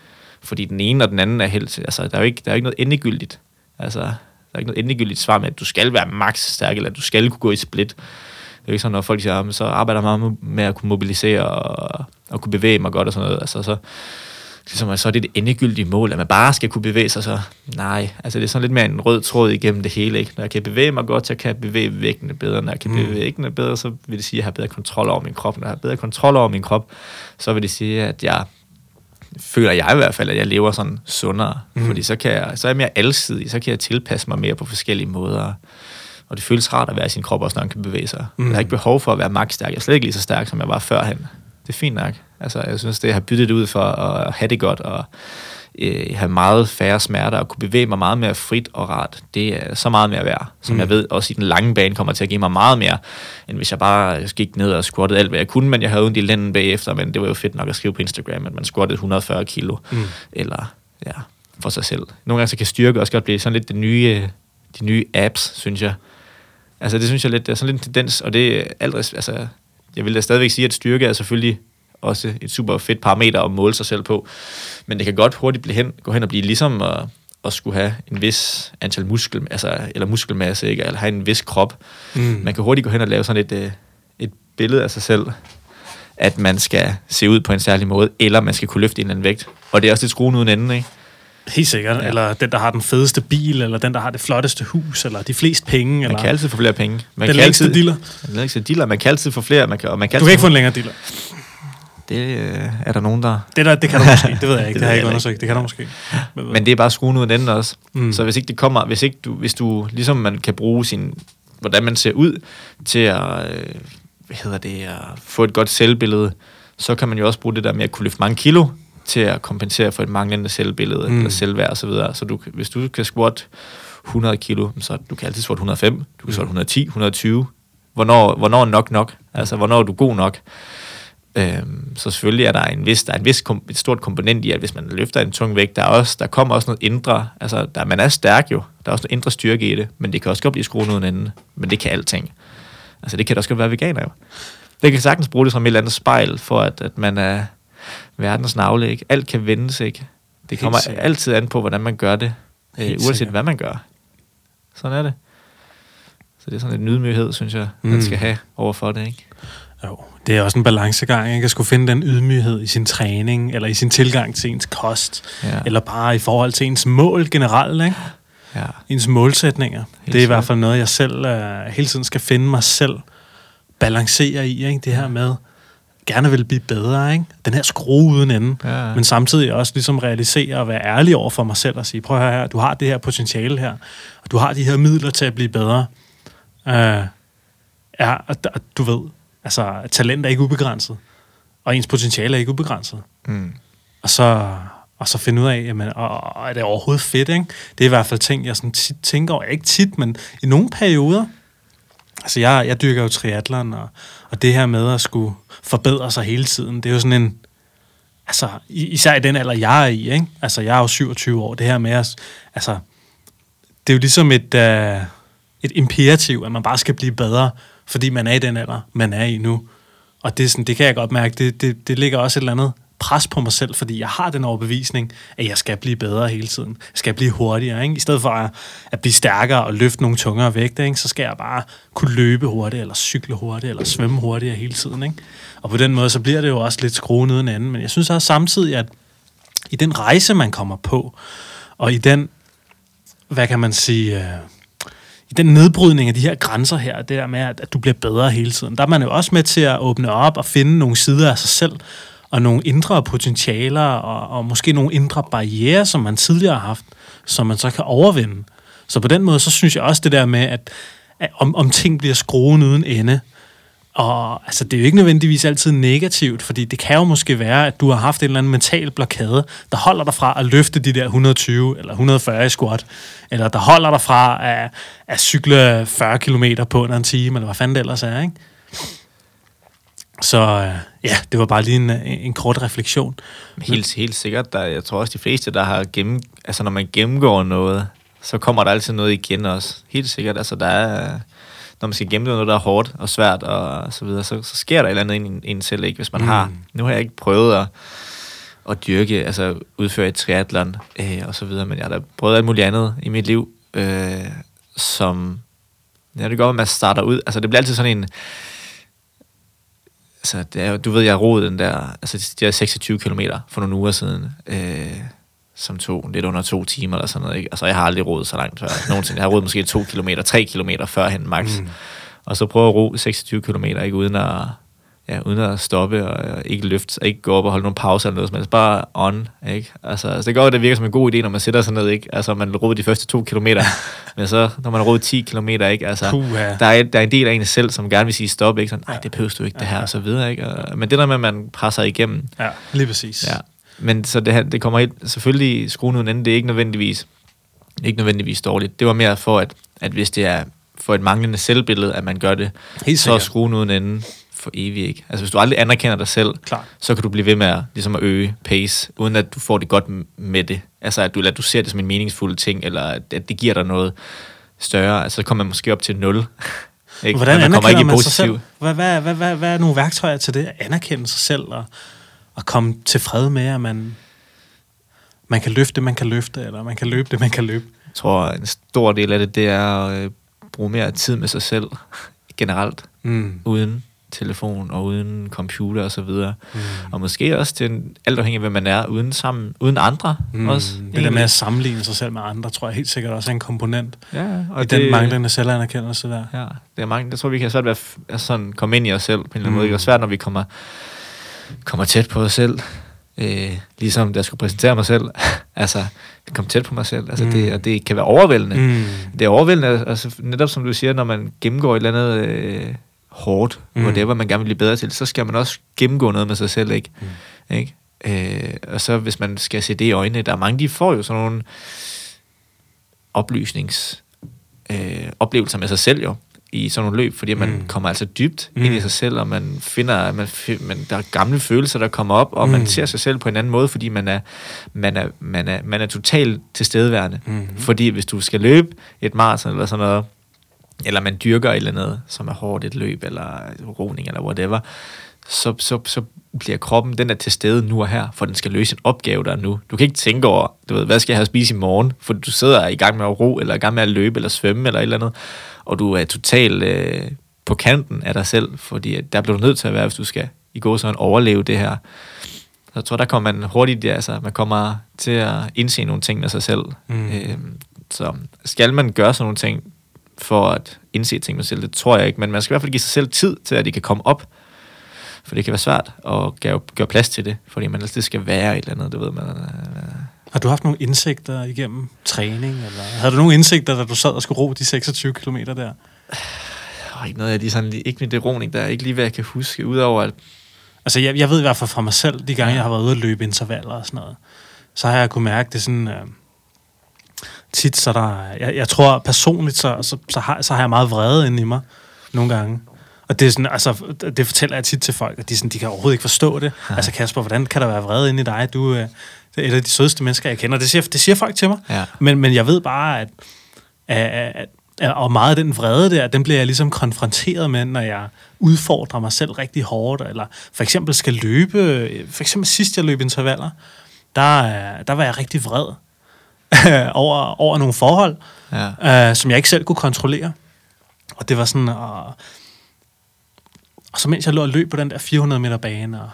Fordi den ene og den anden er helt... Altså, der er jo ikke, der er jo ikke noget endegyldigt. Altså, der er ikke noget endegyldigt svar med, at du skal være max stærk, eller at du skal kunne gå i split. Det er jo ikke sådan, når folk siger, ah, så arbejder jeg meget med at kunne mobilisere og, og kunne bevæge mig godt og sådan noget. Altså, så, ligesom, at så er det det endegyldige mål, at man bare skal kunne bevæge sig, så nej, altså det er sådan lidt mere en rød tråd igennem det hele, ikke? Når jeg kan bevæge mig godt, så kan jeg bevæge vægtene bedre, når jeg kan Mm. bevæge vægtene bedre, så vil det sige, at jeg har bedre kontrol over min krop, når jeg har bedre kontrol over min krop, så vil det sige, at jeg føler jeg i hvert fald, at jeg lever sådan sundere, Mm. fordi så, kan jeg, så er jeg mere alsidig, så kan jeg tilpasse mig mere på forskellige måder, og det føles rart at være i sin krop, også når man kan bevæge sig. Mm. Jeg har ikke behov for at være max stærk, jeg er slet ikke lige så stærk, som jeg var førhen. Det er fint nok. Altså, jeg synes, det har byttet ud for at have det godt, og øh, have meget færre smerter, og kunne bevæge mig meget mere frit og rart, det er så meget mere værd, som Mm. jeg ved også i den lange bane kommer til at give mig meget mere, end hvis jeg bare gik ned og squattede alt, hvad jeg kunne, men jeg havde ondt i lænden bagefter, men det var jo fedt nok at skrive på Instagram, at man squattede 140 kilo, Mm. eller ja, for sig selv. Nogle gange så kan styrke også godt blive sådan lidt det nye, de nye apps, synes jeg. Altså det synes jeg lidt, det er sådan lidt en tendens, og det er alt, res- altså, jeg vil da stadigvæk sige, at styrke er selvfølgelig også et super fedt parameter at måle sig selv på, men det kan godt hurtigt blive hen, gå hen og blive ligesom at, at skulle have en vis antal muskel, altså, eller muskelmasse, ikke? eller have en vis krop. Mm. Man kan hurtigt gå hen og lave sådan et, øh, et billede af sig selv, at man skal se ud på en særlig måde, eller man skal kunne løfte en eller anden vægt. Og det er også lidt skruen uden enden, ikke? Helt sikkert. Ja. Eller den, der har den fedeste bil, eller den, der har det flotteste hus, eller de flest penge. Man eller kan altid få flere penge. Man den kan længste altid, dealer. Den længste dealer. Man kan altid få flere, man kan, og man kan Du kan altid ikke få en længere dealer. Det øh, er der nogen, der... Det, der, det kan du måske. Det ved jeg ikke. det, (laughs) Det har jeg ikke undersøgt. Det kan du måske. Men det er bare skruen uden enden også. Mm. Mm. Så hvis ikke det kommer, hvis ikke du, hvis du, ligesom man kan bruge sin, hvordan man ser ud, til at, øh, hvad hedder det, at få et godt selvbillede, så kan man jo også bruge det der med at kunne løfte mange kilo, til at kompensere for et manglende selvbillede mm. eller selvværd osv. Så, videre. så du, hvis du kan squat 100 kilo, så du kan altid squat 105, du kan squat 110, 120. Hvornår, hvornår nok nok? Altså, hvornår er du god nok? Øhm, så selvfølgelig er der en vis, der er en vis kom, et stort komponent i, at hvis man løfter en tung vægt, der, er også, der kommer også noget indre, altså der, man er stærk jo, der er også noget indre styrke i det, men det kan også godt blive skruet uden ende, men det kan alting. Altså det kan da også godt være veganer jo. Det kan sagtens bruge det som et eller andet spejl, for at, at man er verdens navle, ikke? Alt kan vendes, ikke? Det kommer altid an på, hvordan man gør det, øh, uanset hvad man gør. Sådan er det. Så det er sådan en ydmyghed, synes jeg, man Mm. skal have overfor det, ikke? Jo, det er også en balancegang, ikke? At skulle finde den ydmyghed i sin træning, eller i sin tilgang til ens kost, Ja. eller bare i forhold til ens mål generelt, ikke? Ja. Ens målsætninger. Helt det er i hvert fald noget, jeg selv uh, hele tiden skal finde mig selv balancere i, ikke? Det her med, gerne vil blive bedre, ikke? Den her skrue uden ende. Ja. Men samtidig også ligesom realisere og være ærlig over for mig selv og sige, prøv at høre her, du har det her potentiale her, og du har de her midler til at blive bedre. Uh, ja, og, og du ved, altså, talent er ikke ubegrænset, og ens potentiale er ikke ubegrænset. Mm. Og så, og så finde ud af, jamen, og, og er det overhovedet fedt, ikke? Det er i hvert fald ting, jeg sådan tit tænker over. Ikke tit, men i nogle perioder. Altså, jeg, jeg dyrker jo triathlon, og, og det her med at skulle forbedre sig hele tiden, det er jo sådan en... Altså, især i den alder, jeg er i, ikke? Altså, jeg er jo 27 år. Det her med at... Altså, det er jo ligesom et, uh, et imperativ, at man bare skal blive bedre, fordi man er i den alder, man er i nu. Og det, er sådan, det kan jeg godt mærke, det, det, det ligger også et eller andet pres på mig selv, fordi jeg har den overbevisning, at jeg skal blive bedre hele tiden. Jeg skal blive hurtigere. Ikke? I stedet for at, at blive stærkere og løfte nogle tungere vægte, ikke? så skal jeg bare kunne løbe hurtigt, eller cykle hurtigt, eller svømme hurtigere hele tiden. Ikke? Og på den måde, så bliver det jo også lidt skruen uden anden. Men jeg synes også samtidig, at i den rejse, man kommer på, og i den, hvad kan man sige, øh, i den nedbrydning af de her grænser her, det der med, at, at du bliver bedre hele tiden, der er man jo også med til at åbne op og finde nogle sider af sig selv, og nogle indre potentialer, og, og måske nogle indre barriere, som man tidligere har haft, som man så kan overvinde. Så på den måde, så synes jeg også det der med, at, at om, om ting bliver skruen uden ende, og altså, det er jo ikke nødvendigvis altid negativt, fordi det kan jo måske være, at du har haft en eller anden mental blokade, der holder dig fra at løfte de der 120 eller 140 i squat, eller der holder dig fra at, at cykle 40 km på under en time, eller hvad fanden det ellers er, ikke? Så øh, ja, det var bare lige en, en kort refleksion. Helt, helt sikkert. Der, jeg tror også, de fleste, der har gennem, altså når man gennemgår noget, så kommer der altid noget igen også. Helt sikkert. Altså der er, når man skal gennemgå noget, der er hårdt og svært og så videre, så, så sker der et eller andet ind i en selv, ikke? Hvis man Mm. har, nu har jeg ikke prøvet at, at dyrke, altså udføre et triathlon øh, og så videre, men jeg har da prøvet alt muligt andet i mit liv, øh, som, ja, det går, at man starter ud, altså det bliver altid sådan en, altså, det er, du ved, jeg roede den der, altså de der 26 km for nogle uger siden, øh, som tog lidt under to timer eller sådan noget. Ikke? Altså, jeg har aldrig roet så langt før. Nogensinde. Jeg har roet måske to kilometer, tre kilometer førhen max. Mm. Og så prøve at ro 26 km, ikke uden at, ja, uden at stoppe og, og ikke løfte, og ikke gå op og holde nogle pauser eller noget, som helst. Bare on, ikke? Altså, altså det går det virker som en god idé, når man sætter sig ned, ikke? Altså, man roede de første to kilometer, (laughs) men så, når man roet 10 kilometer, ikke? Altså, Puha. der er, der er en del af en selv, som gerne vil sige stop, ikke? Sådan, nej, det behøver du ikke, det her, og så videre, ikke? Og, men det der med, at man presser igennem, Ja, lige præcis. Ja. Men så det, det kommer helt, selvfølgelig skruen uden ende, det er ikke nødvendigvis, ikke nødvendigvis dårligt. Det var mere for, at, at hvis det er for et manglende selvbillede, at man gør det, Helt så er skruen uden ende for evigt ikke. Altså hvis du aldrig anerkender dig selv, Klart. så kan du blive ved med at, ligesom at øge pace, uden at du får det godt med det. Altså at du, at du ser det som en meningsfuld ting, eller at, det giver dig noget større. Altså så kommer man måske op til 0. (laughs) ikke? Hvordan man anerkender ikke i man sig positiv. selv? Hvad, hvad, hvad, hvad, hvad er nogle værktøjer til det? At anerkende sig selv og, og komme til fred med, at man, man kan løfte det, man kan løfte, eller man kan løbe det, man kan løbe. Jeg tror, en stor del af det, det er at øh, bruge mere tid med sig selv (laughs) generelt. Mm. uden telefon og uden computer og så videre. Mm. Og måske også til alt afhængig af, hvem man er, uden, sammen, uden andre Mm. også. det der med at sammenligne sig selv med andre, tror jeg helt sikkert også er en komponent ja, og i det, den manglende selvanerkendelse der. Ja, det er mange, jeg tror, vi kan svært at f- altså sådan komme ind i os selv på en eller anden Mm. måde. Det er svært, når vi kommer, kommer tæt på os selv. Øh, ligesom da jeg skulle præsentere mig selv. (laughs) altså, komme tæt på mig selv. Altså, Mm. det, og det kan være overvældende. Mm. Det er overvældende, altså netop som du siger, når man gennemgår et eller andet øh, hårdt, mm. whatever man gerne vil blive bedre til, så skal man også gennemgå noget med sig selv, ikke? Mm. ikke? Øh, og så hvis man skal se det i øjnene, der er mange, de får jo sådan nogle oplysnings øh, oplevelser med sig selv jo i sådan nogle løb, fordi man Mm. kommer altså dybt Mm. ind i sig selv, og man finder, man, man, der er gamle følelser, der kommer op, og Mm. man ser sig selv på en anden måde, fordi man er, man er, man er, man er totalt tilstedeværende. Mhm. Fordi hvis du skal løbe et maraton eller sådan noget, eller man dyrker et eller andet, som er hårdt et løb, eller roning, eller whatever, så, så, så bliver kroppen, den er til stede nu og her, for den skal løse en opgave, der er nu. Du kan ikke tænke over, du ved, hvad skal jeg have at spise i morgen, for du sidder i gang med at ro, eller i gang med at løbe, eller svømme, eller et eller andet, og du er totalt øh, på kanten af dig selv, fordi der bliver du nødt til at være, hvis du skal i gå sådan overleve det her. Så jeg tror, der kommer man hurtigt, ja, altså, man kommer til at indse nogle ting med sig selv. Mm. Øhm, så skal man gøre sådan nogle ting, for at indse ting med sig selv, det tror jeg ikke, men man skal i hvert fald give sig selv tid til, at det kan komme op, for det kan være svært at gøre, gøre plads til det, fordi man altid skal være et eller andet, du ved, man, øh, Har du haft nogle indsigter igennem træning? Eller havde du nogle indsigter, da du sad og skulle ro de 26 km der? der er ikke noget af de sådan, ikke med det roning, der er ikke lige, hvad jeg kan huske, udover at, Altså, jeg, jeg ved i hvert fald fra mig selv, de gange, jeg har været ude at løbe intervaller og sådan noget, så har jeg kunne mærke det sådan... Øh, tit, så der... Jeg, jeg tror personligt, så, så, så, har, så har jeg meget vrede inde i mig nogle gange. Og det er sådan, altså, det fortæller jeg tit til folk, og de, sådan, de kan overhovedet ikke forstå det. Altså, Kasper, hvordan kan der være vrede inde i dig? Du øh, er et af de sødeste mennesker, jeg kender. Det siger, det siger folk til mig. Ja. Men, men jeg ved bare, at, at, at, at og meget af den vrede der, den bliver jeg ligesom konfronteret med, når jeg udfordrer mig selv rigtig hårdt, eller for eksempel skal løbe, for eksempel sidst jeg løb intervaller, der, øh, der var jeg rigtig vred (laughs) over, over nogle forhold, ja, øh, som jeg ikke selv kunne kontrollere. Og det var sådan, og, og så mens jeg lå og løb på den der 400 meter bane, og,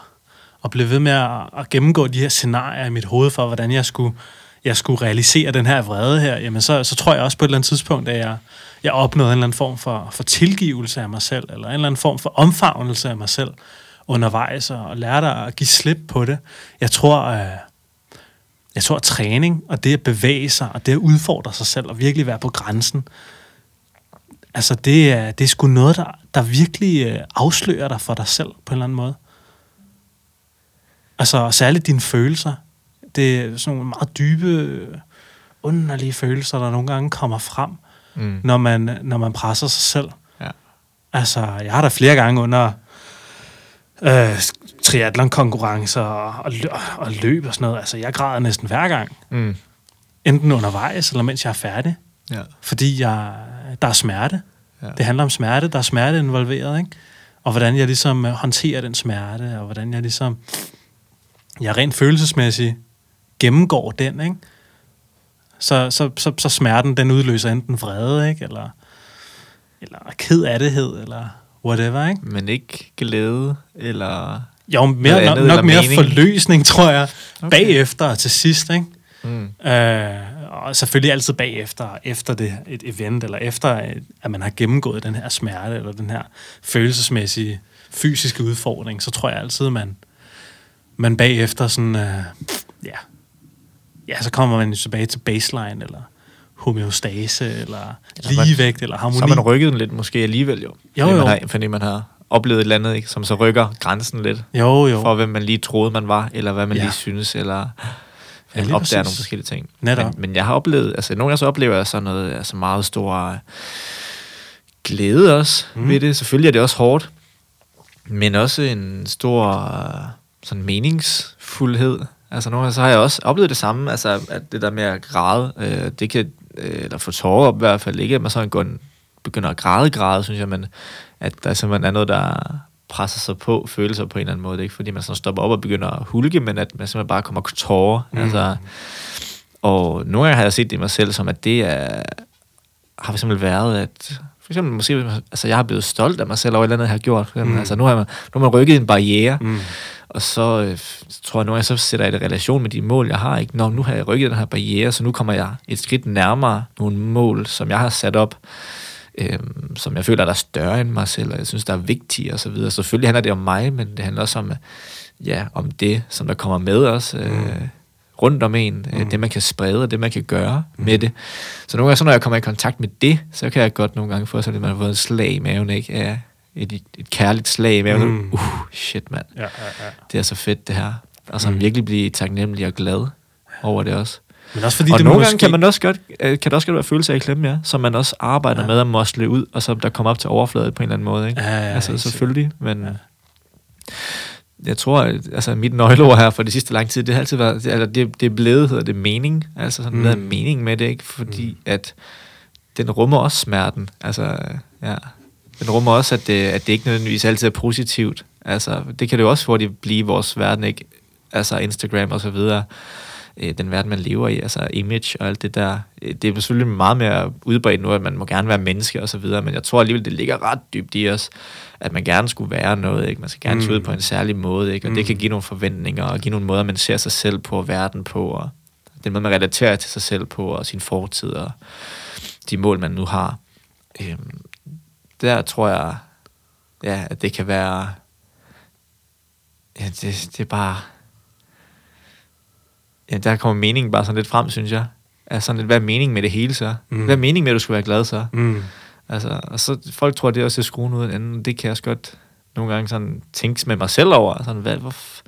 og blev ved med at, at gennemgå de her scenarier i mit hoved for, hvordan jeg skulle, jeg skulle realisere den her vrede her, jamen så, så tror jeg også på et eller andet tidspunkt, at jeg, jeg opnåede en eller anden form for, for tilgivelse af mig selv, eller en eller anden form for omfavnelse af mig selv undervejs, og, og lærte at give slip på det. Jeg tror, øh, jeg tror, at træning og det at bevæge sig, og det at udfordre sig selv, og virkelig være på grænsen, altså det er, det er sgu noget, der, der virkelig øh, afslører dig for dig selv på en eller anden måde. Altså særligt dine følelser. Det er sådan nogle meget dybe, underlige følelser, der nogle gange kommer frem, mm, når man, når man presser sig selv. ja, Altså, jeg har da flere gange under øh, triathlon-konkurrencer og, og, og løb og sådan noget. Altså, jeg græder næsten hver gang. mm, Enten undervejs, eller mens jeg er færdig. ja, Fordi jeg, der er smerte. ja. Det handler om smerte. Der er smerte involveret, ikke? Og hvordan jeg ligesom øh, håndterer den smerte, og hvordan jeg ligesom... Jeg rent følelsesmæssigt gennemgår den, ikke? Så, så, så, så smerten, den udløser enten vrede, ikke? Eller, eller ked af dethed, eller whatever, ikke? Men ikke glæde, eller... Jo, mere, nok, andet nok eller mere mening? forløsning, tror jeg, okay. bagefter og til sidst, ikke? Mm, Øh, og selvfølgelig altid bagefter, efter det, et event, eller efter, at- man har gennemgået den her smerte, eller den her følelsesmæssige, fysiske udfordring, så tror jeg altid, man, man bagefter sådan, øh, ja, ja, så kommer man tilbage til baseline, eller homeostase, eller Ja, ligevægt, eller harmoni. så har man rykket den lidt måske alligevel jo. Jo, fordi, jo. Man har, fordi man har oplevet et eller andet, ikke, som så rykker grænsen lidt. jo, jo. For hvem man lige troede, man var, eller hvad man Ja. lige synes, eller Ja, opdager præcis. nogle forskellige ting. Netop. Men, men jeg har oplevet, altså nogle gange så oplever jeg sådan noget altså meget stor øh, glæde også Mm. mm. ved det. Selvfølgelig er det også hårdt, men også en stor øh, sådan meningsfuldhed. Altså nogle gange så har jeg også oplevet det samme, altså at det der med at græde, øh, det kan, øh, eller få tårer op i hvert fald, ikke at man sådan går en, begynder at græde, græde, synes jeg, men at der simpelthen er noget, der presser sig på, følelser på en eller anden måde. Det er ikke fordi, man sådan stopper op og begynder at hulke, men at man simpelthen bare kommer tårer. Mm. Altså, og nogle gange har jeg set det i mig selv, som at det er, har for eksempel været, at for eksempel måske, altså jeg har blevet stolt af mig selv over et eller andet, jeg har gjort. Eksempel, Mm. mm. Altså nu har, man, nu har man rykket en barriere, Mm. og så øh, tror jeg, nogle gange så sætter jeg det i relation med de mål, jeg har. Ikke? Nå, nu har jeg rykket den her barriere, så nu kommer jeg et skridt nærmere nogle mål, som jeg har sat op, øhm, som jeg føler, der er større end mig selv, og jeg synes, der er vigtige og så videre. Selvfølgelig handler det om mig, men det handler også om, ja, om det, som der kommer med os, øh, Mm. rundt om en, Mm. øh, det man kan sprede, og det man kan gøre mm. med det. Så nogle gange, så når jeg kommer i kontakt med det, så kan jeg godt nogle gange få sådan, at man har fået et slag i maven, ikke? Ja, et, et, kærligt slag i maven. Mm. Mm. Uh, shit, mand Ja, ja, ja. det er så fedt det her. Altså Mm. virkelig blive taknemmelig og glad over det også. Men også fordi og det nogle måske... gange kan, man også godt, øh, kan der også godt være følelser af klemme, ja, som man også arbejder Ja. ja. med at mosle ud, og så der kommer op til overfladen på en eller anden måde. Ikke? Ja, ja, altså helt selvfølgelig, men Ja. ja. jeg tror, at, altså mit nøgleord her for de sidste lang tid, det har altid været, det, altså, det, det er blevet, hedder det mening, altså sådan mm. noget mening med det, ikke? fordi mm. at den rummer også smerten, altså ja, den rummer også, at det, at det ikke nødvendigvis altid er positivt, altså det kan det jo også hurtigt blive i vores verden, ikke? altså Instagram og så videre, øh, den verden, man lever i, altså image og alt det der. Øh, Det er selvfølgelig meget mere udbredt nu, at man må gerne være menneske og så videre, men jeg tror alligevel, det ligger ret dybt i os, at man gerne skulle være noget, ikke? Man skal gerne se ud Mm. på en særlig måde, ikke? Og det Mm. kan give nogle forventninger, og give nogle måder, man ser sig selv på, og verden på, og den måde, man relaterer til sig selv på, og sin fortid, og de mål, man nu har. Øhm, der tror jeg, ja, at det kan være, ja, det, det er bare, ja, der kommer meningen bare sådan lidt frem, synes jeg. Altså sådan lidt, hvad er meningen med det hele så? Mm. Hvad er meningen med, at du skal være glad så? Mm. Altså, og så folk tror, det er også at skrue ud af en anden. Det kan jeg også godt nogle gange sådan tænke med mig selv over. Sådan, hvad, hvorfor,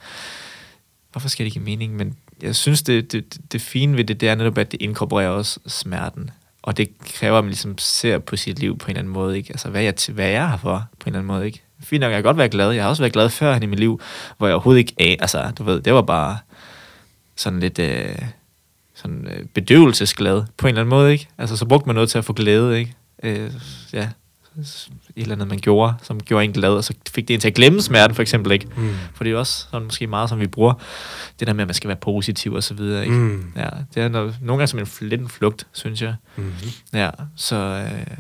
hvorfor skal det give mening? Men jeg synes, det, det, det, fine ved det, det er netop, at det inkorporerer også smerten. Og det kræver, at man ligesom ser på sit liv på en eller anden måde. Ikke? Altså, hvad er jeg, hvad er jeg her for på en eller anden måde? Ikke? Fint nok, jeg kan godt være glad. Jeg har også været glad før i mit liv, hvor jeg overhovedet ikke... af- Altså, du ved, det var bare sådan lidt... Øh, sådan øh, bedøvelsesglad på en eller anden måde, ikke? Altså, så brugte man noget til at få glæde, ikke? Øh, ja, et eller andet, man gjorde, som gjorde en glad, og så fik det en til at glemme smerten, for eksempel, ikke? Mm. For det er også sådan måske meget, som vi bruger, det der med, at man skal være positiv og så videre, ikke? Mm. Ja, det er noget, nogle gange som en, lidt en flugt, synes jeg. Mm. Ja, så, øh,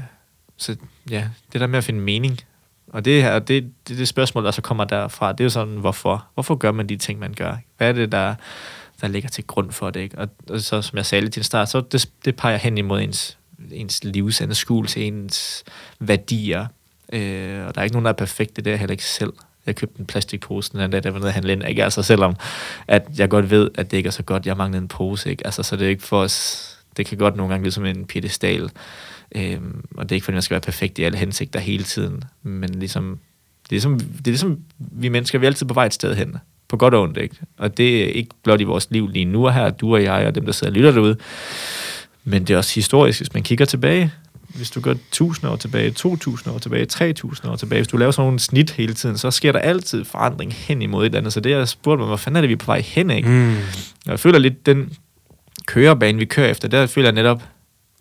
så ja, det der med at finde mening, og det her, det, det, det spørgsmål, der så kommer derfra, det er jo sådan, hvorfor? Hvorfor gør man de ting, man gør? Hvad er det, der, der ligger til grund for det? Ikke? Og, og så, som jeg sagde lidt til start, så det, det peger hen imod ens, ens livsanskuelse, ens værdier. Øh, og der er ikke nogen, der er perfekte, det er heller ikke selv. Jeg købte en plastikpose den anden dag, der var nede at handle ind. Ikke? Altså selvom, at jeg godt ved, at det ikke er så godt, jeg manglede en pose. Ikke? Altså, så det er ikke for os, det kan godt nogle gange lyde som en piedestal. Øh, og det er ikke fordi, man skal være perfekt i alle hensigter hele tiden. Men ligesom, det er ligesom, det er ligesom vi mennesker, vi er altid på vej et sted hen. På godt og ondt, ikke? Og det er ikke blot i vores liv lige nu og her, du og jeg og dem, der sidder og lytter derude. Men det er også historisk, hvis man kigger tilbage. Hvis du går 1000 år tilbage, 2000 år tilbage, 3000 år tilbage, hvis du laver sådan nogle snit hele tiden, så sker der altid forandring hen imod et eller andet. Så det, jeg spurgte mig, hvor fanden er det, vi er på vej hen, ikke? Mm. Og jeg føler lidt, den kørebane, vi kører efter, der føler jeg netop,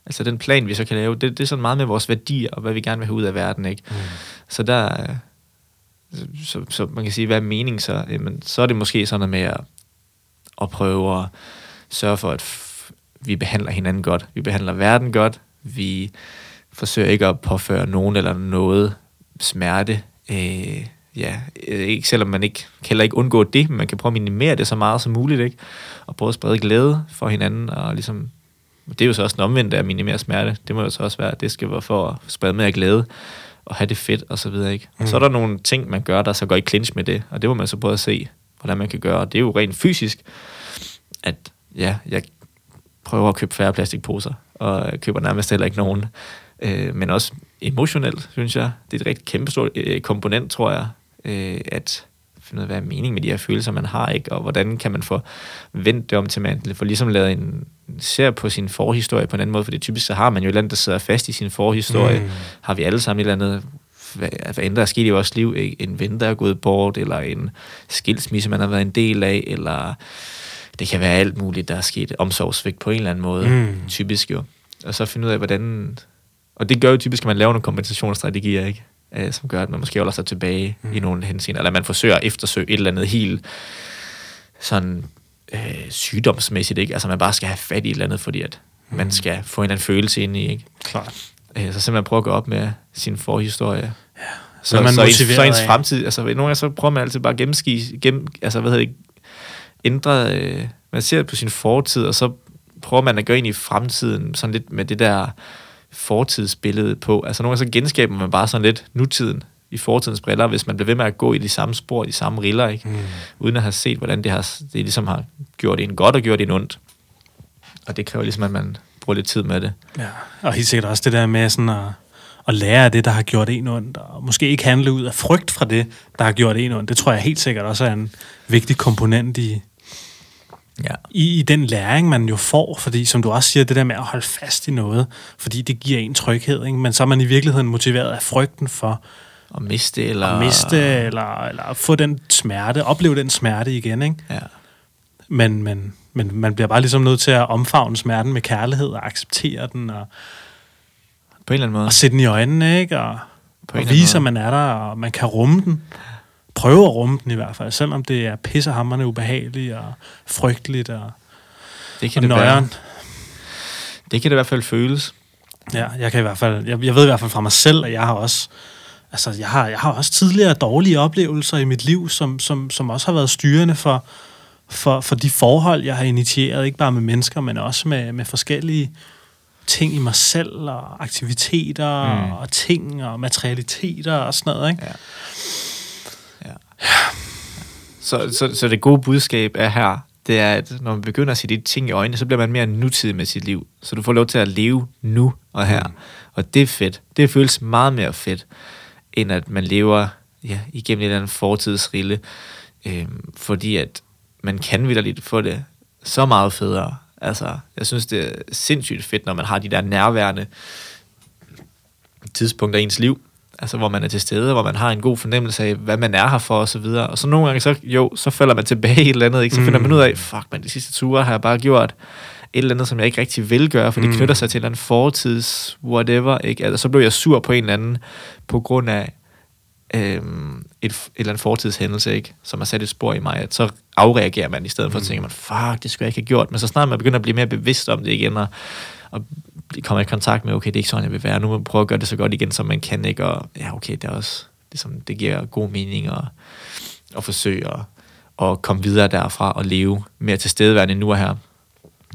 altså den plan, vi så kan lave, det, det er sådan meget med vores værdier, og hvad vi gerne vil have ud af verden, ikke? Mm. Så der, så, så man kan sige, hvad er meningen så? Jamen, så er det måske sådan noget med at, at prøve at sørge for, at f- vi behandler hinanden godt. Vi behandler verden godt. Vi forsøger ikke at påføre nogen eller noget smerte. Øh, ja, ikke selvom man ikke kan heller ikke undgå det, men man kan prøve at minimere det så meget som muligt, ikke? Og prøve at sprede glæde for hinanden, og ligesom, det er jo så også en omvendt af at minimere smerte. Det må jo så også være, at det skal være for at sprede mere glæde, og have det fedt, og så videre, ikke? Mm. Så er der nogle ting, man gør, der så går i clinch med det, og det må man så prøve at se, hvordan man kan gøre. Og det er jo rent fysisk, at ja, jeg prøver at købe færre plastikposer, og køber nærmest heller ikke nogen. Øh, men også emotionelt, synes jeg. Det er et rigtig kæmpestort øh, komponent, tror jeg, øh, at finde ud af, hvad er meningen med de her følelser, man har, ikke? og hvordan kan man få vendt det om til, man får ligesom lavet en, ser på sin forhistorie på en anden måde, for det typisk så har man jo et eller andet, der sidder fast i sin forhistorie. Mm. Har vi alle sammen et eller andet, hvad, hvad end der er sket i vores liv, en ven, der er gået bort, eller en skilsmisse, man har været en del af, eller det kan være alt muligt, der er sket omsorgsvigt på en eller anden måde, mm. typisk jo. Og så finde ud af, hvordan... Og det gør jo typisk, at man laver nogle kompensationsstrategier, ikke? Øh, som gør, at man måske holder sig tilbage mm. i nogle henseender, eller man forsøger at eftersøge et eller andet helt sådan øh, sygdomsmæssigt, ikke? Altså man bare skal have fat i et eller andet, fordi at mm. man skal få en eller anden følelse ind i, ikke? Klart. Øh, så simpelthen prøve at gå op med sin forhistorie. Ja. Så man så, ens, så ens fremtid, altså nogle gange så prøver man altid bare at gennemski, gennem, altså hvad hedder det, ændre, øh, man ser på sin fortid, og så prøver man at gå ind i fremtiden, sådan lidt med det der fortidsbillede på. Altså nogle gange så genskaber man bare sådan lidt nutiden i fortidens briller, hvis man bliver ved med at gå i de samme spor, de samme riller, ikke? Mm. uden at have set, hvordan det, har, det ligesom har gjort en godt og gjort en ondt. Og det kræver ligesom, at man bruger lidt tid med det. Ja, og helt sikkert også det der med sådan at, at lære af det, der har gjort en ondt, og måske ikke handle ud af frygt fra det, der har gjort en ondt. Det tror jeg helt sikkert også er en vigtig komponent i, Ja. i, i den læring, man jo får, fordi som du også siger, det der med at holde fast i noget, fordi det giver en tryghed, ikke? men så er man i virkeligheden motiveret af frygten for At miste, eller... at miste, eller, eller få den smerte, opleve den smerte igen, ikke? Ja. Men, men, men man bliver bare ligesom nødt til at omfavne smerten med kærlighed og acceptere den, og, På en eller anden måde. og se den i øjnene, ikke? Og, På en og vise, at man er der, og man kan rumme den. Prøve at rumme den i hvert fald, selvom det er pissehammerende ubehageligt og frygteligt og, Det og kan det være. nøjeren. Det kan det i hvert fald føles. Ja, jeg kan i hvert fald, jeg, jeg ved i hvert fald fra mig selv, at jeg har også, altså jeg har, jeg har også tidligere dårlige oplevelser i mit liv, som, som, som også har været styrende for, for, for de forhold, jeg har initieret, ikke bare med mennesker, men også med, med forskellige ting i mig selv, og aktiviteter, Mm. og ting, og materialiteter, og sådan noget, ikke? Ja. ja. Så, så, så det gode budskab er her, det er, at når man begynder at se de ting i øjnene, så bliver man mere nutidig med sit liv. Så du får lov til at leve nu og her. Mm. Og det er fedt. Det føles meget mere fedt, end at man lever ja, igennem et eller andet fortidsrille. Øhm, fordi at man kan vidderligt få det så meget federe. Altså, jeg synes, det er sindssygt fedt, når man har de der nærværende tidspunkter i ens liv, altså hvor man er til stede, hvor man har en god fornemmelse af, hvad man er her for, og så videre. Og så nogle gange, så, jo, så falder man tilbage i et eller andet, ikke? så finder Mm. man ud af, fuck, man, de sidste ture har jeg bare gjort et eller andet, som jeg ikke rigtig vil gøre, for det Mm. knytter sig til en eller anden fortids whatever, ikke? Altså, så blev jeg sur på en eller anden, på grund af øhm, et, et eller andet fortidshændelse, ikke? som har sat et spor i mig, at så afreagerer man i stedet for, at tænke man, fuck, det skulle jeg ikke have gjort, men så snart man begynder at blive mere bevidst om det igen, og, og kommer i kontakt med, okay, det er ikke sådan, jeg vil være, nu må jeg prøve at gøre det så godt igen, som man kan, ikke? og ja, okay, det er også, ligesom, det giver god mening at, at forsøge at, at komme videre derfra og leve mere tilstedeværende nu og her,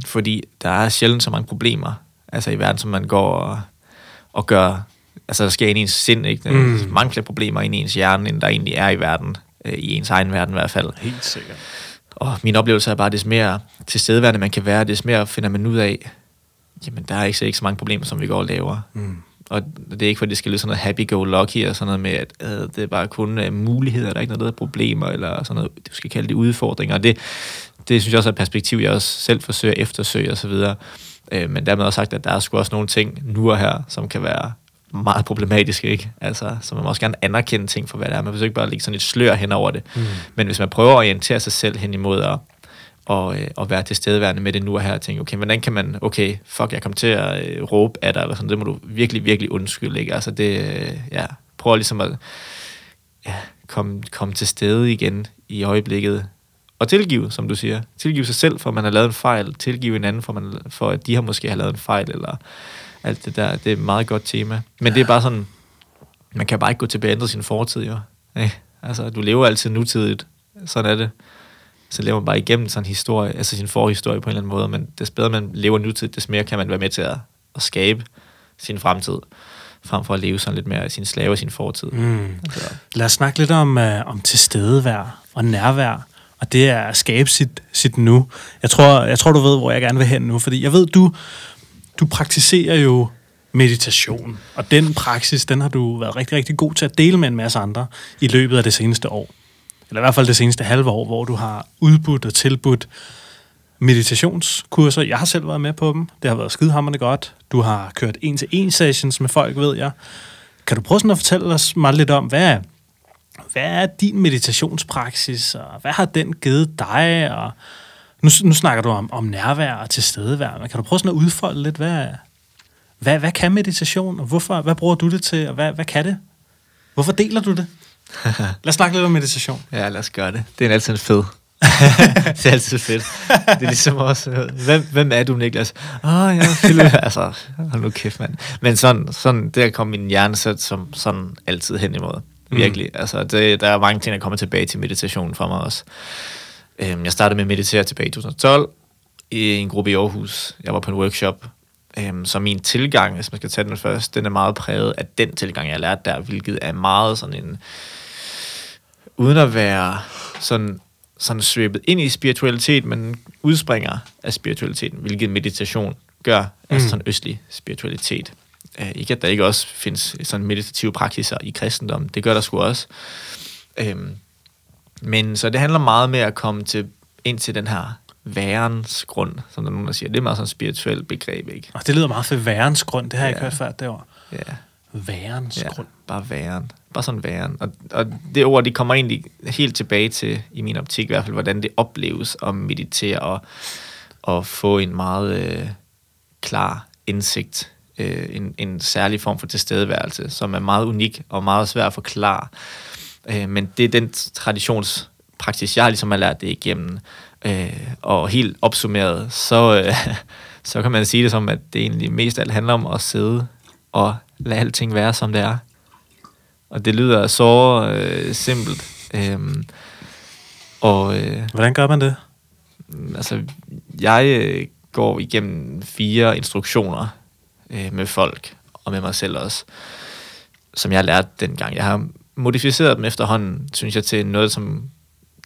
fordi der er sjældent så mange problemer, altså i verden, som man går og, og gør, altså der sker ind i ens sind, ikke? Der er Mm. mange flere problemer ind i ens hjerne, end der egentlig er i verden, øh, i ens egen verden i hvert fald. Helt sikkert. Og min oplevelse er bare, at des mere tilstedeværende man kan være, des mere finder man ud af, jamen der er ikke så, ikke så mange problemer, som vi går og laver. Mm. Og det er ikke, fordi det skal lyde sådan noget happy-go-lucky, og sådan noget med, at øh, det er bare kun øh, muligheder, der er ikke noget, der er problemer, eller sådan noget, du skal kalde det udfordringer. Og det, det synes jeg også er et perspektiv, jeg også selv forsøger at eftersøge og så videre. Øh, men dermed også sagt, at der er sgu også nogle ting nu og her, som kan være meget problematiske, ikke? Altså, så man må også gerne anerkende ting for, hvad det er. Man vil ikke bare lægge sådan et slør hen over det. Mm. Men hvis man prøver at orientere sig selv hen imod at, og, øh, at være tilstedeværende med det nu og her, og tænke, okay, hvordan kan man, okay, fuck, jeg kom til at øh, råbe af dig, eller sådan, det må du virkelig, virkelig undskylde, ikke? Altså det, øh, ja, prøv ligesom at ja, komme, komme til stede igen i øjeblikket, og tilgive, som du siger. Tilgive sig selv, for man har lavet en fejl. Tilgive en anden, for, man, for at de har måske har lavet en fejl, eller alt det der. Det er et meget godt tema. Men det er bare sådan, man kan bare ikke gå tilbage og ændre sin fortid, jo. Ja, altså, du lever altid nutidigt. Sådan er det. Så lever man bare igennem sådan en historie, altså sin forhistorie på en eller anden måde, men des bedre man lever nutidigt, des mere kan man være med til at, at skabe sin fremtid, frem for at leve sådan lidt mere sin slave og sin fortid. Mm. Altså, Lad os snakke lidt om, uh, om tilstedevær og nærvær, og det er at skabe sit, sit nu. Jeg tror, jeg tror, du ved, hvor jeg gerne vil hen nu, fordi jeg ved, du, du praktiserer jo meditation, og den praksis, den har du været rigtig, rigtig god til at dele med en masse andre i løbet af det seneste år. Eller i hvert fald det seneste halve år, hvor du har udbudt og tilbudt meditationskurser. Jeg har selv været med på dem. Det har været skidehammerende godt. Du har kørt en-til-en sessions med folk, ved jeg. Kan du prøve sådan at fortælle os meget lidt om, hvad, hvad er din meditationspraksis, og hvad har den givet dig? Og nu, nu snakker du om, om nærvær og tilstedevær, men kan du prøve sådan at udfolde lidt, hvad, hvad, hvad kan meditation, og hvorfor, hvad bruger du det til, og hvad, hvad kan det? Hvorfor deler du det? (laughs) Lad os snakke lidt om meditation. Ja, lad os gøre det. Det er altid fed. (laughs) det er altid fedt. Det er ligesom også, hvem, hvem er du, Niklas? Åh, oh, jeg er (laughs) Altså, hold nu kæft, mand. Men sådan, sådan det kom min hjerne som sådan altid hen imod. Virkelig. Mm. Altså, det, der er mange ting, der kommer tilbage til meditationen for mig også. Øhm, jeg startede med at meditere tilbage i 2012 i en gruppe i Aarhus. Jeg var på en workshop. Øhm, så min tilgang, hvis man skal tage den først, den er meget præget af den tilgang, jeg lærte der, hvilket er meget sådan en... Uden at være sådan sådan svøbet ind i spiritualitet, men udspringer af spiritualiteten, hvilket meditation gør, mm. altså sådan østlig spiritualitet. Uh, ikke at der ikke også findes sådan meditative praksiser i kristendom, det gør der sgu også. Um, men så det handler meget med at komme til, ind til den her værens grund, som der er nogen, der siger. Det er meget sådan et spirituelt begreb, ikke? Og det lyder meget for værens grund. Det har jeg ikke Ja. hørt før, det ord. Ja, Værens ja grund. bare væren. Bare sådan væren. Og, og det ord, det kommer egentlig helt tilbage til, i min optik i hvert fald, hvordan det opleves at meditere og, og få en meget øh, klar indsigt, øh, en, en særlig form for tilstedeværelse, som er meget unik og meget svær at forklare. Øh, men det er den traditionspraksis, jeg ligesom har lært det igennem. Øh, og helt opsummeret, så, øh, (laughs) så kan man sige det som, at det egentlig mest alt handler om at sidde og lade alting være, som det er. Og det lyder så øh, simpelt. Øhm, og øh, Hvordan gør man det? altså, jeg øh, går igennem fire instruktioner øh, med folk, og med mig selv også, som jeg lærte dengang. Jeg har modificeret dem efterhånden, synes jeg, til noget, som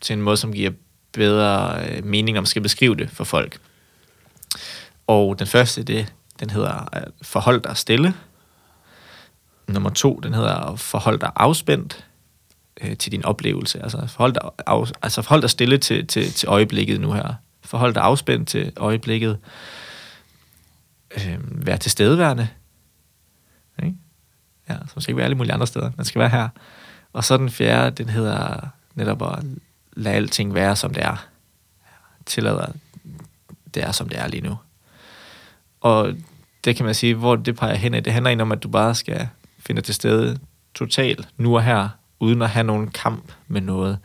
til en måde, som giver bedre øh, mening, når man skal beskrive det for folk. Og den første, det, den hedder at forhold dig stille. Nummer to, den hedder forhold dig afspændt øh, til din oplevelse. Altså forhold dig, af, altså forhold dig stille til, til, til øjeblikket nu her. Forhold dig afspændt til øjeblikket. Øh, være tilstedeværende. Ikke? Ja, så man skal ikke være alle mulige andre steder. Man skal være her. Og så den fjerde, den hedder netop at lade alting være, som det er. Tillader, det er, som det er lige nu. Og det kan man sige, hvor det peger hen af. Det handler egentlig om, at du bare skal finde til stede totalt nu og her, uden at have nogen kamp med noget.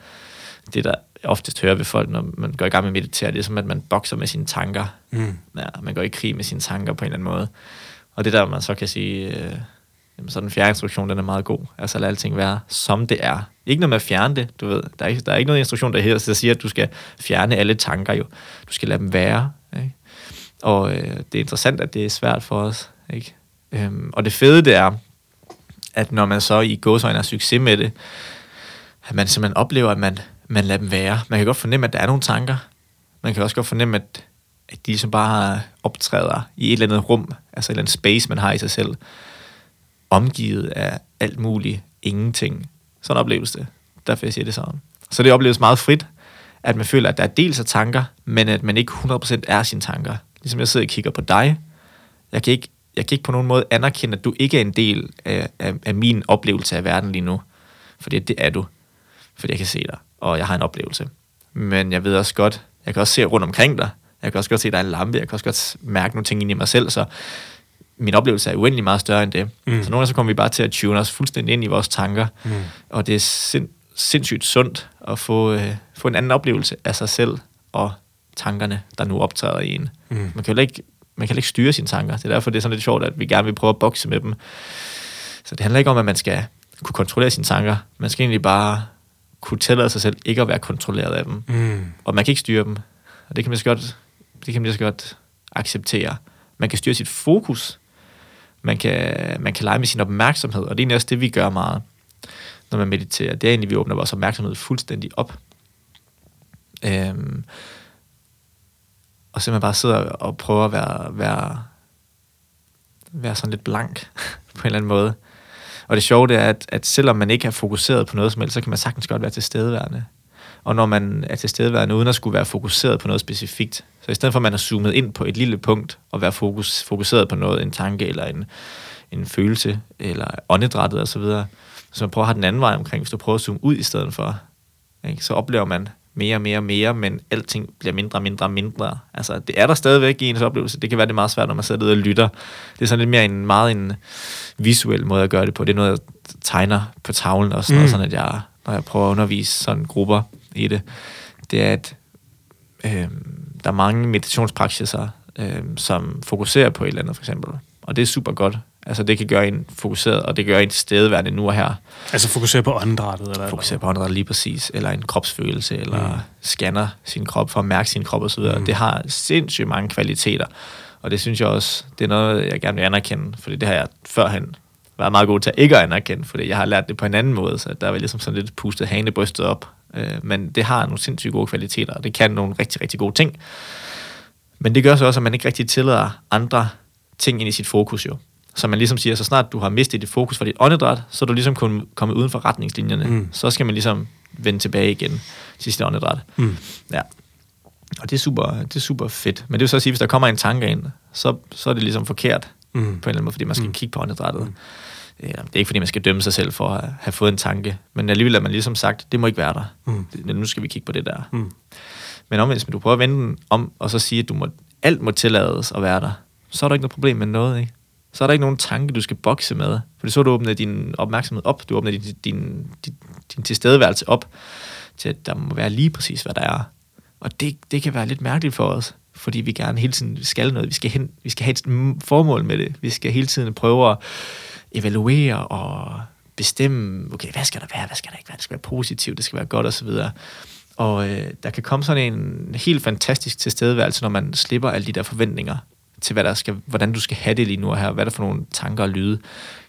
Det, der oftest hører ved folk, når man går i gang med at meditere, det er som, at man bokser med sine tanker. Mm. Ja, man går i krig med sine tanker på en eller anden måde. Og det der, man så kan sige, øh, jamen, så den fjerde instruktion, den er meget god. Altså lad alting være, som det er. Ikke noget med at fjerne det, du ved. Der er ikke, der er ikke noget instruktion, der, her, der siger, at du skal fjerne alle tanker jo. Du skal lade dem være. Ikke? Og øh, det er interessant, at det er svært for os. Ikke? Øhm, og det fede, det er, at når man så i gåsøjne har succes med det, at man simpelthen oplever, at man, man lader dem være. Man kan godt fornemme, at der er nogle tanker. Man kan også godt fornemme, at, at de ligesom bare optræder i et eller andet rum, altså et eller andet space, man har i sig selv, omgivet af alt muligt ingenting. Sådan opleves det. Derfor jeg siger det sådan. Så det opleves meget frit, at man føler, at der er dels af tanker, men at man ikke 100% er sine tanker. Ligesom jeg sidder og kigger på dig. Jeg kan ikke, jeg kan ikke på nogen måde anerkende, at du ikke er en del af, af, af min oplevelse af verden lige nu. Fordi det er du. Fordi jeg kan se dig, og jeg har en oplevelse. Men jeg ved også godt, jeg kan også se rundt omkring dig. Jeg kan også godt se, at der er en lampe. Jeg kan også godt mærke nogle ting inde i mig selv. Så min oplevelse er uendelig meget større end det. Mm. Så nogle gange så kommer vi bare til at tune os fuldstændig ind i vores tanker. Mm. Og det er sind, sindssygt sundt at få, øh, få en anden oplevelse af sig selv og tankerne, der nu optræder i en. Mm. Man kan jo ikke, man kan ikke styre sine tanker. Det er derfor, det er sådan lidt sjovt, at vi gerne vil prøve at bokse med dem. Så det handler ikke om, at man skal kunne kontrollere sine tanker. Man skal egentlig bare kunne tillade sig selv ikke at være kontrolleret af dem. Mm. Og man kan ikke styre dem. Og det kan man så godt, det kan man så godt acceptere. Man kan styre sit fokus. Man kan, man kan lege med sin opmærksomhed. Og det er egentlig også det, vi gør meget, når man mediterer. Det er egentlig, vi åbner vores opmærksomhed fuldstændig op. Øhm, og simpelthen bare sidder og prøver at være, være, være sådan lidt blank (laughs) på en eller anden måde. Og det sjove det er, at, at selvom man ikke har fokuseret på noget som helst, så kan man sagtens godt være tilstedeværende. Og når man er tilstedeværende uden at skulle være fokuseret på noget specifikt, så i stedet for at man har zoomet ind på et lille punkt og være fokus, fokuseret på noget, en tanke eller en, en følelse eller åndedrættet osv., så, videre, så man prøver at have den anden vej omkring, hvis du prøver at zoome ud i stedet for, ikke? så oplever man mere og mere og mere, men alting bliver mindre og mindre og mindre. Altså, det er der stadigvæk i ens oplevelse. Det kan være, det er meget svært, når man sidder og lytter. Det er sådan lidt mere en meget en visuel måde at gøre det på. Det er noget, jeg tegner på tavlen og sådan, mm. Og sådan at jeg, når jeg prøver at undervise sådan grupper i det, det er, at øh, der er mange meditationspraksiser, øh, som fokuserer på et eller andet, for eksempel. Og det er super godt. Altså, det kan gøre en fokuseret, og det gør en tilstedeværende nu og her. Altså fokusere på åndedrættet? Eller Fokuserer på åndedrættet lige præcis, eller en kropsfølelse, eller Mm. scanner sin krop for at mærke sin krop osv. Mm. Det har sindssygt mange kvaliteter. Og det synes jeg også, det er noget, jeg gerne vil anerkende, fordi det har jeg førhen været meget god til at ikke at anerkende, fordi jeg har lært det på en anden måde, så der var ligesom sådan lidt pustet hanebrystet op. Øh, men det har nogle sindssygt gode kvaliteter, og det kan nogle rigtig, rigtig gode ting. Men det gør så også, at man ikke rigtig tillader andre ting ind i sit fokus jo. Så man ligesom siger, så snart du har mistet dit fokus for dit åndedræt, så er du ligesom kun- kommet uden for retningslinjerne. Mm. Så skal man ligesom vende tilbage igen til sit åndedræt. Mm. Ja. Og det er, super, det er super fedt. Men det vil så sige, hvis der kommer en tanke ind, så, så er det ligesom forkert Mm. på en eller anden måde, fordi man skal mm. kigge på åndedrættet. Mm. Det er ikke, fordi man skal dømme sig selv for at have fået en tanke, men alligevel er man ligesom sagt, det må ikke være der. Mm. Nu skal vi kigge på det der. Mm. Men omvendt, hvis du prøver at vende den om, og så sige, at du må, alt må tillades at være der, så er der ikke noget problem med noget, ikke? Så er der ikke nogen tanke, du skal bokse med. For så har du åbnet din opmærksomhed op, du åbner din, din, din, din tilstedeværelse op, til at der må være lige præcis, hvad der er. Og det, det kan være lidt mærkeligt for os, fordi vi gerne hele tiden skal noget. Vi skal, hen, vi skal have et formål med det. Vi skal hele tiden prøve at evaluere og bestemme, okay, hvad skal der være, hvad skal der ikke være, det skal være positivt, det skal være godt osv. Og øh, der kan komme sådan en helt fantastisk tilstedeværelse, når man slipper alle de der forventninger til, hvad der skal, hvordan du skal have det lige nu og her, hvad der for nogle tanker og lyde.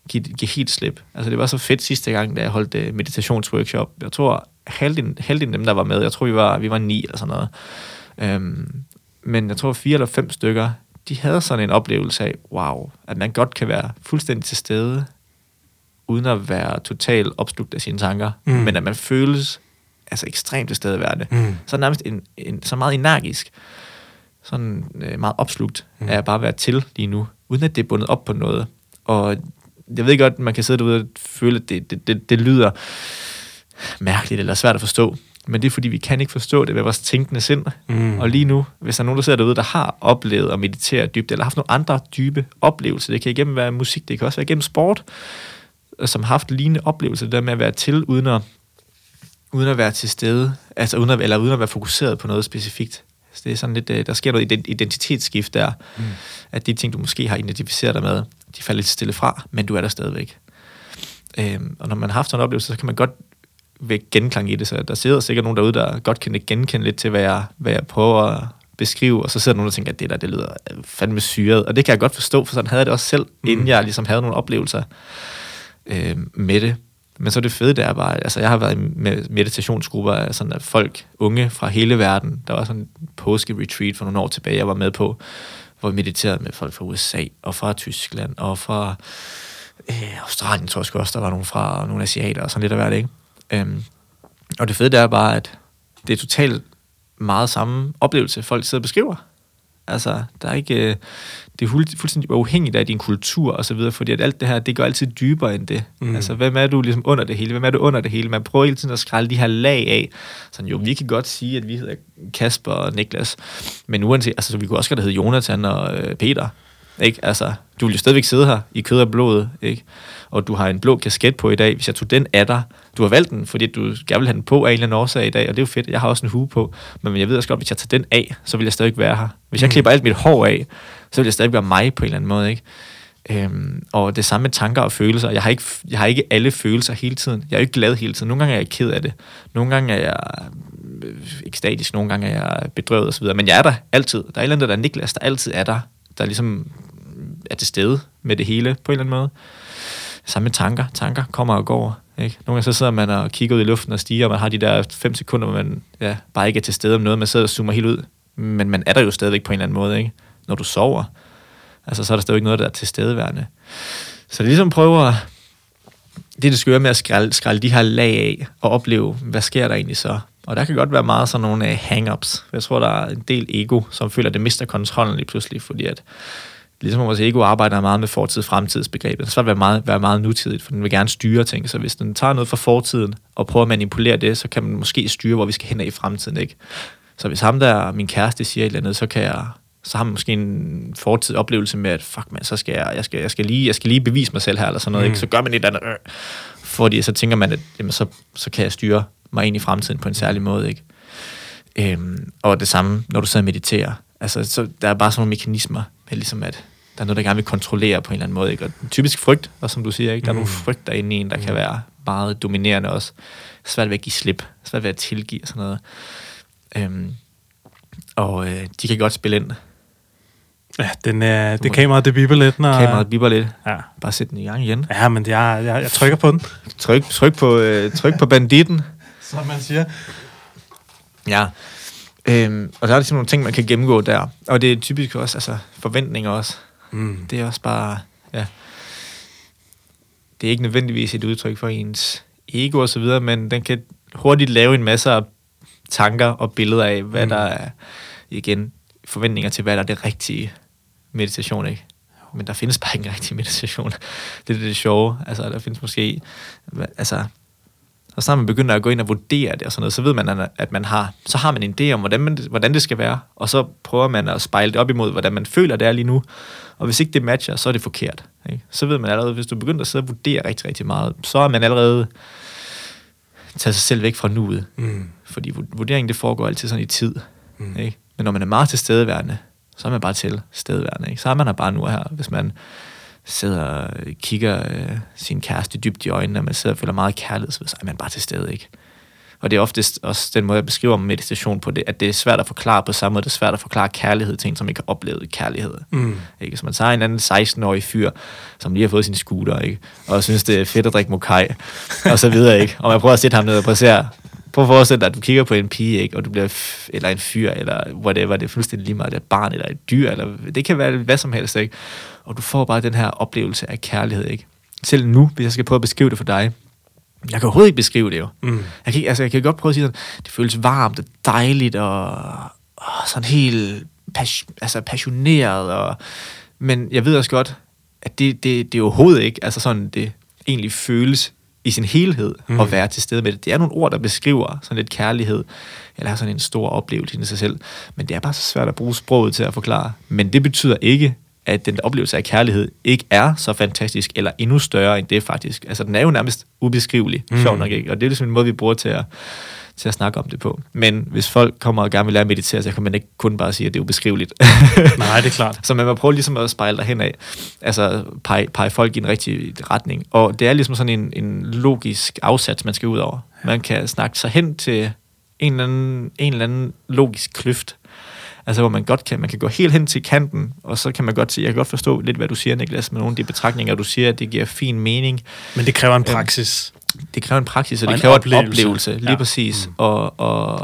Giv, giv helt slip. Altså det var så fedt sidste gang, da jeg holdt øh, meditationsworkshop. Jeg tror, halvdelen, halvdelen af dem, der var med, jeg tror, vi var, vi var ni eller sådan noget. Øhm, men jeg tror, fire eller fem stykker, de havde sådan en oplevelse af, wow, at man godt kan være fuldstændig til stede, uden at være totalt opslugt af sine tanker, Mm. men at man føles altså ekstremt til stedeværende. Mm. Så nærmest en, en, så meget energisk, sådan øh, meget opslugt mm. af at bare være til lige nu, uden at det er bundet op på noget. Og jeg ved godt, man kan sidde derude og føle, at det, det, det, det lyder mærkeligt eller svært at forstå, men det er fordi, vi kan ikke forstå det ved vores tænkende sind. Mm. Og lige nu, hvis der er nogen, der sidder derude, der har oplevet at meditere dybt, eller haft nogle andre dybe oplevelser, det kan igennem være musik, det kan også være igennem sport, øh, som har haft lignende oplevelser, det der med at være til, uden at, uden at være til stede, altså uden at, eller uden at være fokuseret på noget specifikt. Så det er sådan lidt, øh, der sker noget ident- identitetsskift der, mm. at de ting, du måske har identificeret dig med, de falder lidt stille fra, men du er der stadigvæk. Øhm, og når man har haft sådan en oplevelse, så kan man godt vække genklang i det, så der sidder sikkert nogen derude, der godt kan genkende lidt til, hvad jeg, hvad jeg prøver at beskrive, og så sidder der nogen, der tænker, at det der, det lyder fandme syret, og det kan jeg godt forstå, for sådan havde jeg det også selv, mm. inden jeg ligesom havde nogle oplevelser øh, med det. Men så det fede, det er bare, altså jeg har været med meditationsgrupper af sådan af folk, unge fra hele verden. Der var sådan en påske-retreat for nogle år tilbage, jeg var med på, hvor vi mediterede med folk fra USA og fra Tyskland og fra øh, Australien, tror jeg også, der var nogle fra, og nogle asiater og sådan lidt af hvert, ikke? Øhm, og det fede, det er bare, at det er totalt meget samme oplevelse, folk sidder og beskriver. Altså, der er ikke, øh, det er fuld- fuldstændig uafhængigt af din kultur og så videre, fordi at alt det her, det går altid dybere end det. Mm. Altså, hvem er du ligesom under det hele? Hvem er du under det hele? Man prøver hele tiden at skrælle de her lag af. Sådan, jo, vi kan godt sige, at vi hedder Kasper og Niklas, men uanset, altså, vi kunne også godt hedde Jonathan og øh, Peter. Ikke? Altså, du vil jo stadigvæk sidde her i kød og blod, ikke? Og du har en blå kasket på i dag. Hvis jeg tog den af dig, du har valgt den, fordi du gerne vil have den på af en eller anden årsag i dag, og det er jo fedt. Jeg har også en hue på, men jeg ved også godt, hvis jeg tager den af, så vil jeg stadig være her. Hvis jeg Mm. klipper alt mit hår af, så vil jeg stadig være mig på en eller anden måde, ikke? Øhm, og det samme med tanker og følelser. Jeg har, ikke, jeg har ikke alle følelser hele tiden. Jeg er jo ikke glad hele tiden. Nogle gange er jeg ked af det. Nogle gange er jeg øh, ekstatisk. Nogle gange er jeg bedrøvet osv. Men jeg er der altid. Der er et eller andet, der er Niklas, der altid er der. Der ligesom er til stede med det hele på en eller anden måde. Samme med tanker. Tanker kommer og går. Ikke? Nogle gange så sidder man og kigger ud i luften og stiger, og man har de der fem sekunder, hvor man ja, bare ikke er til stede om noget. Man sidder og zoomer helt ud. Men man er der jo stadigvæk på en eller anden måde. Ikke? Når du sover, altså, så er der stadigvæk noget, der er tilstedeværende. Så det er ligesom prøver at det, det skøre med at skralde, skralde de her lag af og opleve, hvad sker der egentlig så? Og der kan godt være meget sådan nogle øh, hang-ups. Jeg tror, der er en del ego, som føler, at det mister kontrollen lige pludselig, fordi at ligesom vores ego arbejder meget med fortid fremtidsbegrebet. Så vil det meget, være meget nutidigt, for den vil gerne styre ting. Så hvis den tager noget fra fortiden og prøver at manipulere det, så kan man måske styre, hvor vi skal hen i fremtiden. Ikke? Så hvis ham der, min kæreste, siger et eller andet, så kan jeg så har man måske en fortid oplevelse med, at fuck man, så skal jeg, jeg skal, jeg skal, lige, jeg skal lige bevise mig selv her, eller sådan noget, mm. ikke? så gør man et eller andet, øh, fordi så tænker man, at jamen, så, så kan jeg styre mig ind i fremtiden på en særlig måde, ikke? Øhm, og det samme, når du sidder og mediterer, altså, så der er bare sådan nogle mekanismer, med ligesom at der er noget, der gerne vil kontrollere på en eller anden måde, ikke? Og typisk frygt, og som du siger, ikke? der er Mm. nogle frygt derinde i en, der kan være meget dominerende også. Svært ved at give slip, svært ved at tilgive og sådan noget. Øhm, og øh, de kan godt spille ind. Ja, den er, det må- kamera, det biber lidt, når... Kameraet bipper lidt. Ja. Bare sæt den i gang igen. ja, men jeg, jeg, jeg trykker på den. (laughs) Tryk, tryk, på, øh, tryk på banditten. Som man siger. Ja. Øhm, og der er ligesom nogle ting, man kan gennemgå der. Og det er typisk også, altså forventninger også. Mm. Det er også bare, ja. Det er ikke nødvendigvis et udtryk for ens ego og så videre, men den kan hurtigt lave en masse af tanker og billeder af, hvad Mm. der er igen, forventninger til, hvad der er det rigtige meditation, ikke? Men der findes bare ikke en rigtig (laughs) meditation. Det er det, det sjove. Altså, der findes måske... Altså, og så når man begynder at gå ind og vurdere det og sådan noget, så ved man, at man har, så har man en idé om, hvordan, man, hvordan det skal være, og så prøver man at spejle det op imod, hvordan man føler, det er lige nu. Og hvis ikke det matcher, så er det forkert. Ikke? Så ved man allerede, hvis du begynder at sidde og vurdere rigtig, rigtig meget, så er man allerede taget sig selv væk fra nuet. Mm. Fordi vurderingen, det foregår altid sådan i tid. Mm. Ikke? Men når man er meget til stedeværende, så er man bare til stedeværende. Ikke? Så er man her bare nu her. Hvis man sidder og kigger øh, sin kæreste dybt i øjnene, og man sidder og føler meget kærlighed, så er man bare til stede, ikke? Og det er oftest også den måde, jeg beskriver meditation på det, at det er svært at forklare på samme måde. Det er svært at forklare kærlighed til en, som ikke har oplevet kærlighed. Mm. Ikke? Så man tager en anden 16-årig fyr, som lige har fået sin scooter, ikke? og synes, det er fedt at drikke mokai, og så videre. Ikke? Og man prøver at sætte ham ned og prøve at Prøv at forestille dig, at du kigger på en pige, ikke, og du bliver, f- eller en fyr, eller whatever, det er fuldstændig lige meget, det er et barn, eller et dyr, eller det kan være hvad som helst, ikke? Og du får bare den her oplevelse af kærlighed, ikke? Selv nu, hvis jeg skal prøve at beskrive det for dig, jeg kan overhovedet ikke beskrive det jo. Mm. Jeg, kan, altså, jeg kan godt prøve at sige, at det føles varmt og dejligt, og, og sådan helt pas, altså passioneret, og, men jeg ved også godt, at det, det, det er overhovedet ikke altså sådan, det egentlig føles i sin helhed mm. at være til stede med det. Det er nogle ord, der beskriver sådan lidt kærlighed, eller sådan en stor oplevelse i sig selv, men det er bare så svært at bruge sproget til at forklare. Men det betyder ikke, at den oplevelse af kærlighed ikke er så fantastisk, eller endnu større end det faktisk. Altså, den er jo nærmest ubeskrivelig, mm. sjov nok ikke? Og det er ligesom en måde, vi bruger til at, til at snakke om det på. Men hvis folk kommer og gerne vil lære at meditere, så kan man ikke kun bare sige, at det er ubeskriveligt. (laughs) Nej, det er klart. så man må prøve ligesom at spejle dig af. Altså pege, pege folk i en rigtig retning. Og det er ligesom sådan en, en logisk afsats, man skal ud over. Man kan snakke sig hen til en eller anden, en eller anden logisk kløft, Altså, hvor man godt kan, man kan gå helt hen til kanten, og så kan man godt sige, jeg kan godt forstå lidt, hvad du siger, Niklas, med nogle af de betragtninger, du siger, at det giver fin mening. Men det kræver en øhm, praksis. Det kræver en praksis, og, og det kræver en oplevelse, oplevelse lige ja. præcis. Mm. Og, og,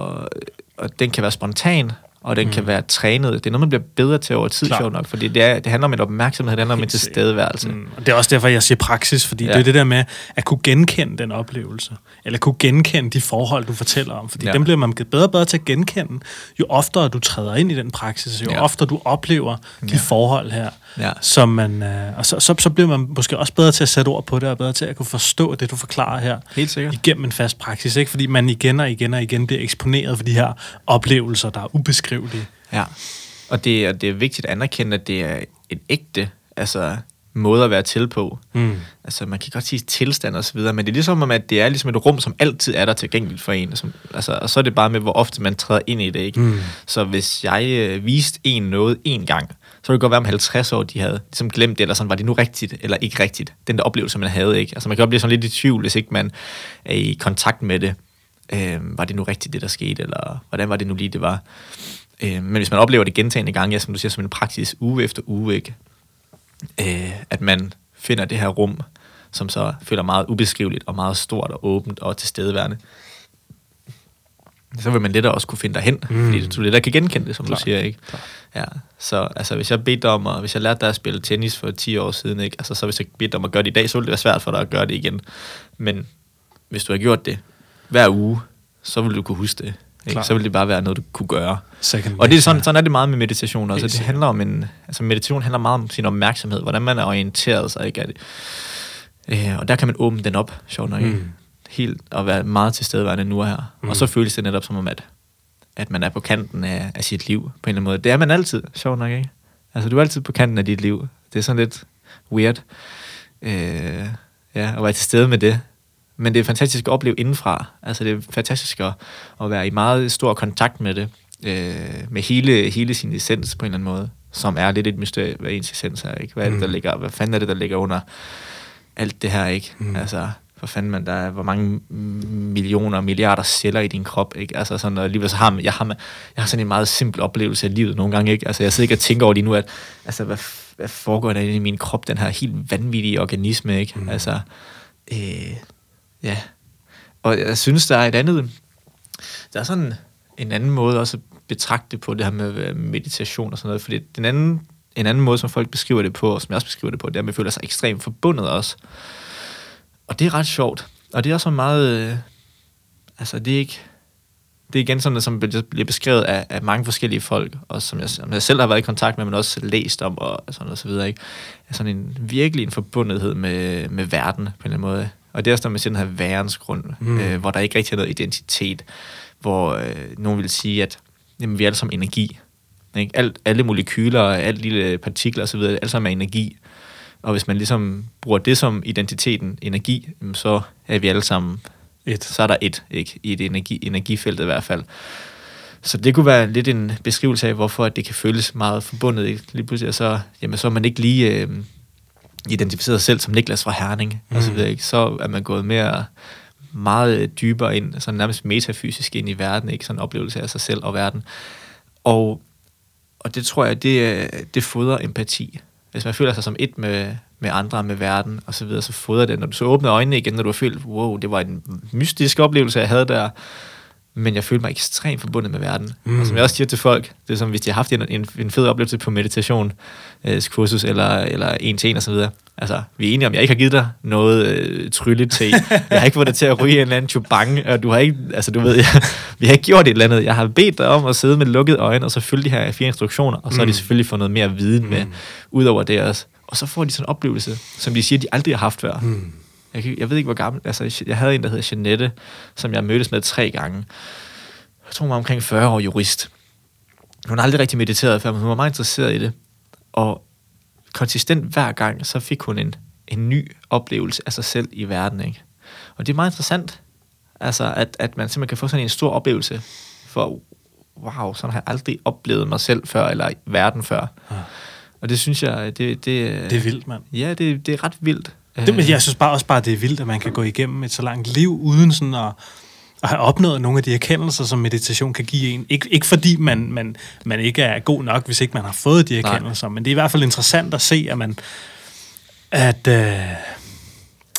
og den kan være spontan, og den mm. kan være trænet. Det er noget, man bliver bedre til over tid, sjovt nok, fordi det, er, det handler om en opmærksomhed, det handler om en tilstedeværelse. Mm. Og det er også derfor, jeg siger praksis, fordi ja. det er det der med at kunne genkende den oplevelse, eller kunne genkende de forhold, du fortæller om, fordi ja. dem bliver man bedre og bedre til at genkende, jo oftere du træder ind i den praksis, jo ja. oftere du oplever de ja. forhold her, ja. som man, øh, og så, så, så bliver man måske også bedre til at sætte ord på det, og bedre til at kunne forstå det, du forklarer her, Helt sikkert. igennem en fast praksis, ikke? fordi man igen og igen og igen bliver eksponeret for de her oplevelser, der er ubeskrivelige. Ja, og det, og det er vigtigt at anerkende, at det er et ægte altså, måde at være til på. Mm. Altså, man kan godt sige tilstand og så videre, men det er ligesom om, at det er ligesom et rum, som altid er der tilgængeligt for en. Som, altså, og så er det bare med, hvor ofte man træder ind i det. Ikke? Mm. Så hvis jeg øh, viste en noget en gang, så ville det godt være om 50 år, de havde ligesom glemt det, eller sådan, var det nu rigtigt, eller ikke rigtigt? Den der oplevelse, man havde, ikke? Altså, man kan godt blive sådan lidt i tvivl, hvis ikke man er i kontakt med det. Øh, var det nu rigtigt, det der skete, eller hvordan var det nu lige, det var? Øh, men hvis man oplever det gentagende gange, ja, som du siger, som en praksis uge efter uge, ikke? Øh, at man finder det her rum, som så føler meget ubeskriveligt og meget stort og åbent og tilstedeværende, så vil man lettere også kunne finde dig hen, mm. fordi du lettere kan genkende det, som Klar. du siger, ikke? Klar. Ja, så altså, hvis jeg bedte om, at, hvis jeg lærte dig at spille tennis for 10 år siden, ikke? Altså, så hvis jeg bedte om at gøre det i dag, så ville det være svært for dig at gøre det igen. Men hvis du har gjort det hver uge, så vil du kunne huske det. Ikke? Så vil det bare være noget, du kunne gøre. Second og det er sådan, sådan er det meget med meditation også. Det handler om en, altså meditation handler meget om sin opmærksomhed, hvordan man er orienteret sig. Ikke? Øh, og der kan man åbne den op, sjovt nok. Mm. Helt at være meget til stedeværende nu og her. Mm. Og så føles det netop som om, at, at man er på kanten af, af sit liv på en eller anden måde. Det er man altid, sjovt nok. Ikke? Altså du er altid på kanten af dit liv. Det er sådan lidt weird. Øh, ja, at være til stede med det men det er fantastisk at opleve indenfra. Altså det er fantastisk at, at være i meget stor kontakt med det, øh, med hele, hele sin essens på en eller anden måde, som er lidt et mysterie, hvad ens essens er, ikke? Hvad er det, der mm. ligger, hvad fanden er det, der ligger under alt det her, ikke? Mm. Altså, for fanden man, der er, hvor mange millioner og milliarder celler i din krop, ikke? Altså sådan, og alligevel så har man, jeg har, jeg har sådan en meget simpel oplevelse af livet nogle gange, ikke? Altså jeg sidder ikke og tænker over lige nu, at, altså hvad, hvad foregår der i min krop, den her helt vanvittige organisme, ikke? Mm. Altså, øh, Ja, og jeg synes, der er et andet, der er sådan en anden måde også at betragte på det her med øh, meditation og sådan noget, fordi den anden, en anden måde, som folk beskriver det på, og som jeg også beskriver det på, det er, at man føler sig ekstremt forbundet også. Og det er ret sjovt. Og det er også meget, øh, altså det er ikke, det er igen sådan noget, som bliver beskrevet af, af mange forskellige folk, og som jeg, som jeg selv har været i kontakt med, men også læst om, og sådan og så videre, ikke? Sådan en virkelig en forbundethed med, med verden, på en eller anden måde. Og det er også, når man siger den her værensgrund, mm. øh, hvor der ikke rigtig er noget identitet, hvor øh, nogen vil sige, at jamen, vi er alle sammen energi. Ikke? Alt, alle molekyler, alt lille partikler osv., alt sammen er energi. Og hvis man ligesom bruger det som identiteten, energi, så er vi alle sammen et. Så er der et, ikke? I et energi, energifelt i hvert fald. Så det kunne være lidt en beskrivelse af, hvorfor det kan føles meget forbundet. Ikke? Lige pludselig så, jamen, så er man ikke lige øh, identificeret sig selv som Niklas fra Herning. Mm. Og så, videre, ikke? så er man gået mere meget dybere ind, sådan nærmest metafysisk ind i verden, ikke? sådan en oplevelse af sig selv og verden. Og, og det tror jeg, det, øh, det fodrer empati. Hvis man føler sig som et med, med andre, med verden og så videre, så fodrer det. Når du så åbner øjnene igen, når du har følt, wow, det var en mystisk oplevelse, jeg havde der, men jeg følte mig ekstremt forbundet med verden. Mm. Og som jeg også siger til folk, det er som hvis de har haft en, en, en fed oplevelse på meditation, øh, kursus eller, eller en til en og så videre. Altså, vi er enige om, jeg ikke har givet dig noget øh, trylle til. (laughs) Jeg har ikke fået dig til at ryge en eller anden chubang, og du har ikke, altså du ved, jeg, vi har ikke gjort et eller andet. Jeg har bedt dig om at sidde med lukkede øjne, og så følge de her fire instruktioner, og så mm. har de selvfølgelig fået noget mere viden med, mm. ud over det også. Og så får de sådan en oplevelse, som de siger, de aldrig har haft før. Mm. Jeg, jeg ved ikke, hvor gammel... Altså, jeg havde en, der hedder Jeanette, som jeg mødtes med tre gange. Jeg tror, hun var omkring 40 år jurist. Hun har aldrig rigtig mediteret før, men hun var meget interesseret i det. Og konsistent hver gang, så fik hun en, en ny oplevelse af sig selv i verden. Ikke? Og det er meget interessant, altså, at, at man simpelthen kan få sådan en stor oplevelse for, wow, sådan har jeg aldrig oplevet mig selv før, eller verden før. Ja. Og det synes jeg, det... Det, det er vildt, mand. Ja, det, det er ret vildt. Det, men jeg synes bare også bare, det er vildt, at man kan gå igennem et så langt liv, uden sådan at, at have opnået nogle af de erkendelser, som meditation kan give en. Ik- ikke fordi man, man, man ikke er god nok, hvis ikke man har fået de erkendelser, Nej. men det er i hvert fald interessant at se, at man... At, øh,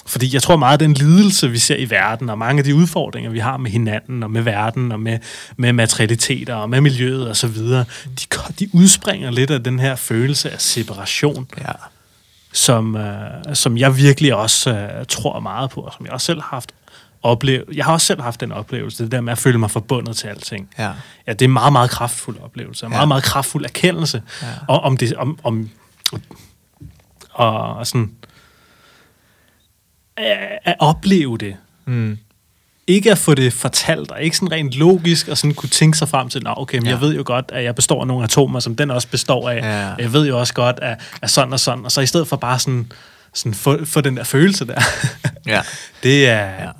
fordi jeg tror meget, at den lidelse, vi ser i verden, og mange af de udfordringer, vi har med hinanden, og med verden, og med, med materialiteter, og med miljøet og så videre, de, de udspringer lidt af den her følelse af separation. Ja som, øh, som jeg virkelig også øh, tror meget på, og som jeg også selv har haft oplevet. Jeg har også selv haft den oplevelse, det der med at føle mig forbundet til alting. Ja. ja det er en meget, meget kraftfuld oplevelse, en ja. meget, meget kraftfuld erkendelse ja. om, om det, om, om og, og sådan at, at opleve det. Mm ikke at få det fortalt, og ikke sådan rent logisk, og sådan kunne tænke sig frem til, okay, men ja. jeg ved jo godt, at jeg består af nogle atomer, som den også består af. Ja. Jeg ved jo også godt, at, at sådan og sådan, og så i stedet for bare sådan, sådan få, få den der følelse der. ja. (laughs) Det er, ja.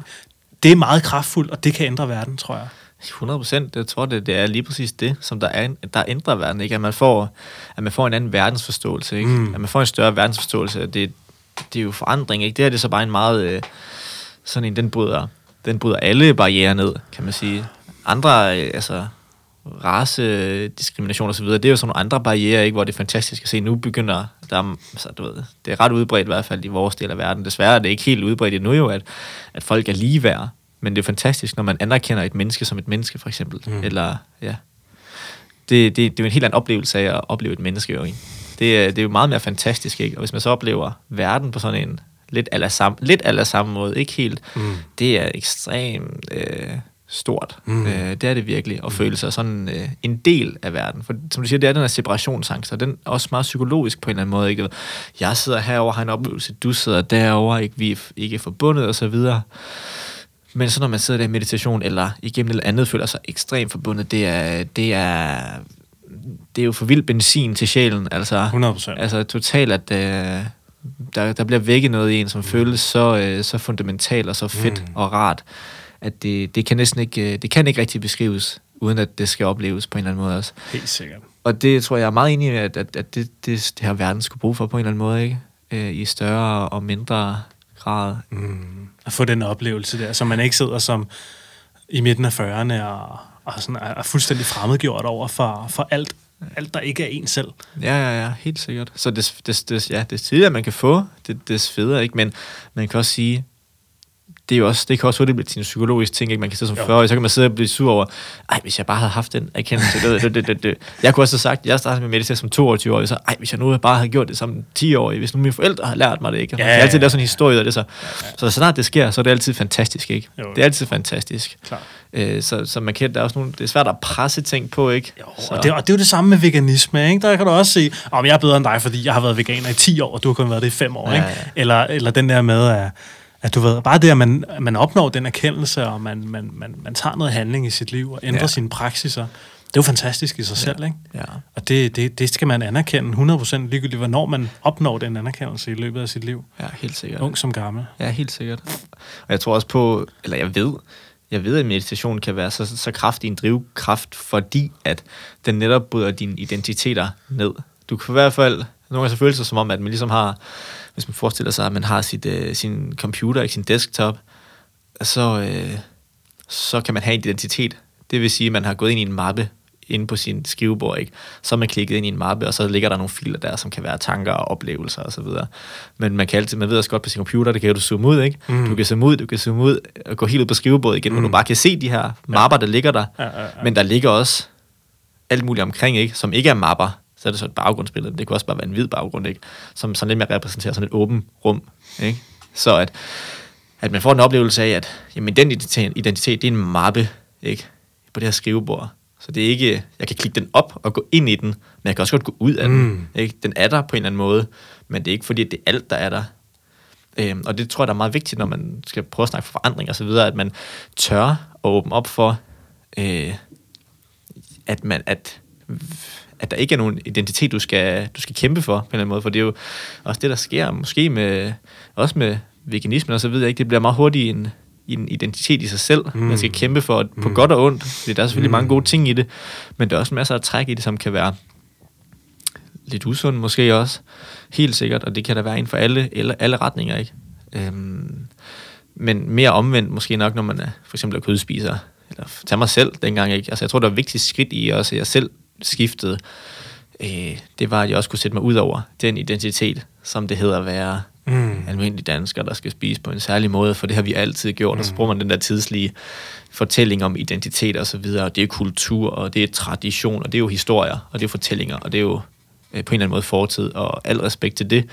det er meget kraftfuldt, og det kan ændre verden, tror jeg. 100 procent. Jeg tror, det, det er lige præcis det, som der, er, der ændrer verden. Ikke? At, man får, at man får en anden verdensforståelse. Ikke? Mm. At man får en større verdensforståelse. Det, det er jo forandring. Ikke? Det her det er så bare en meget... Øh, sådan en, den bryder den bryder alle barriere ned, kan man sige. Andre, øh, altså race, diskrimination og så videre, det er jo sådan nogle andre barriere, ikke, hvor det er fantastisk at se, nu begynder der, altså, du ved, det er ret udbredt i hvert fald i vores del af verden. Desværre er det ikke helt udbredt endnu jo, at, at folk er ligeværd, men det er fantastisk, når man anerkender et menneske som et menneske, for eksempel. Mm. Eller, ja. Det, det, det er jo en helt anden oplevelse af at opleve et menneske, jo. Det, det er jo meget mere fantastisk, ikke? Og hvis man så oplever verden på sådan en lidt eller samme, lidt eller samme måde, ikke helt. Mm. Det er ekstremt øh, stort. Mm. Øh, det er det virkelig, at føle sig sådan øh, en del af verden. For som du siger, det er den her separationsangst, og den er også meget psykologisk på en eller anden måde. Ikke? Jeg sidder herover har en oplevelse, du sidder derover ikke? vi er ikke forbundet og så videre. Men så når man sidder der i meditation, eller igennem noget andet, føler sig ekstremt forbundet, det er, det er, det er jo for vild benzin til sjælen. Altså, 100%. Altså totalt, at... Øh, der, der bliver vækket noget i en, som mm. føles så, øh, så fundamentalt og så fedt mm. og rart, at det, det kan næsten ikke, øh, det kan ikke rigtig beskrives, uden at det skal opleves på en eller anden måde også. Helt sikkert. Og det tror jeg er meget enig i, at, at, at det, det, det her verden skulle bruge for på en eller anden måde, ikke? Øh, I større og mindre grad. Mm. At få den oplevelse der, så man ikke sidder som i midten af 40'erne og, og sådan er, er fuldstændig fremmedgjort over for, for alt alt, der ikke er en selv. Ja, ja, ja, helt sikkert. Så det, det, det, ja, det tidligere, man kan få, det, det federe, ikke? Men man kan også sige, det, er jo også, det kan også hurtigt blive til en psykologisk ting, ikke? Man kan sidde som Jo. 40 år, så kan man sidde og blive sur over, ej, hvis jeg bare havde haft den erkendelse. Det, det, det, det, det. Jeg kunne også have sagt, jeg startede med at meditere som 22 år, så ej, hvis jeg nu bare havde gjort det som 10 år, hvis nu mine forældre har lært mig det, ikke? Og Ja, altid ja, lave sådan en historie af det, så. Så snart det sker, så er det altid fantastisk, ikke? Jo. Det er altid fantastisk. Klar. Øh, så, så man kan, der er også nogle, det er svært at presse ting på, ikke? Jo, så, og det, og det er jo det samme med veganisme, ikke? Der kan du også se, om jeg er bedre end dig, fordi jeg har været veganer i 10 år, og du har kun været det i 5 år, Ja, ikke? ja. Eller, eller den der med, at, at du ved, bare det, at man, at man opnår den erkendelse, og man, man, man, man tager noget handling i sit liv, og ændrer Ja. ja. sine praksiser, det er jo fantastisk i sig selv, ikke? ja. Og det, det, det skal man anerkende 100% ligegyldigt, hvornår man opnår den anerkendelse i løbet af sit liv. ja, helt sikkert. Ung som gammel. Ja, helt sikkert. Og jeg tror også på, eller jeg ved, jeg ved, at meditation kan være så, så kraftig en drivkraft, fordi at den netop bryder dine identiteter ned. Du kan i hvert fald, nogle gange så føle sig som om, at man ligesom har, hvis man forestiller sig, at man har sit, øh, sin computer, ikke sin desktop, så, øh, så kan man have en identitet. Det vil sige, at man har gået ind i en mappe inde på sin skrivebord, ikke? Så er man klikket ind i en mappe, og så ligger der nogle filer der, som kan være tanker og oplevelser osv. Men man kan altid, man ved også godt på sin computer, det kan du zoome ud, ikke? Mm. Mm. Du kan zoome ud, du kan zoome ud og gå helt ud på skrivebordet igen, mm. hvor du bare kan se de her mapper, der ligger der. Ja, ja, ja. Men der ligger også alt muligt omkring, ikke? Som ikke er mapper. Så er det så et baggrundsbillede. Det kan også bare være en hvid baggrund, ikke? Som sådan lidt mere repræsenterer sådan et åbent rum, ikke? Så at, at man får en oplevelse af, at jamen, den identitet, identitet, det er en mappe, ikke? På det her skrivebord. Så det er ikke, jeg kan klikke den op og gå ind i den, men jeg kan også godt gå ud af mm. Den. Ikke? Den er der på en eller anden måde, men det er ikke fordi, at det er alt, der er der. Øhm, og det tror jeg, der er meget vigtigt, når man skal prøve at snakke for forandring og så videre, at man tør at åbne op for, øh, at, man, at, at der ikke er nogen identitet, du skal, du skal kæmpe for på en eller anden måde, for det er jo også det, der sker måske med, også med veganismen og så videre, ikke? det bliver meget hurtigt en, en identitet i sig selv, mm. man skal kæmpe for på Mm. godt og ondt, fordi der er selvfølgelig Mm. mange gode ting i det, men der er også masser af træk i det, som kan være lidt usund måske også, helt sikkert, og det kan der være inden for alle, alle, alle retninger, ikke? Øhm, men mere omvendt måske nok, når man er, for eksempel er kødspiser, eller tag mig selv dengang, ikke? Altså jeg tror, der var vigtigt skridt i også, at jeg selv skiftede, øh, det var, at jeg også kunne sætte mig ud over den identitet, som det hedder at være Mm. almindelig dansker, der skal spise på en særlig måde, for det har vi altid gjort, og så bruger man den der tidslige fortælling om identitet og så videre, og det er kultur, og det er tradition, og det er jo historier, og det er fortællinger, og det er jo øh, på en eller anden måde fortid, og al respekt til det,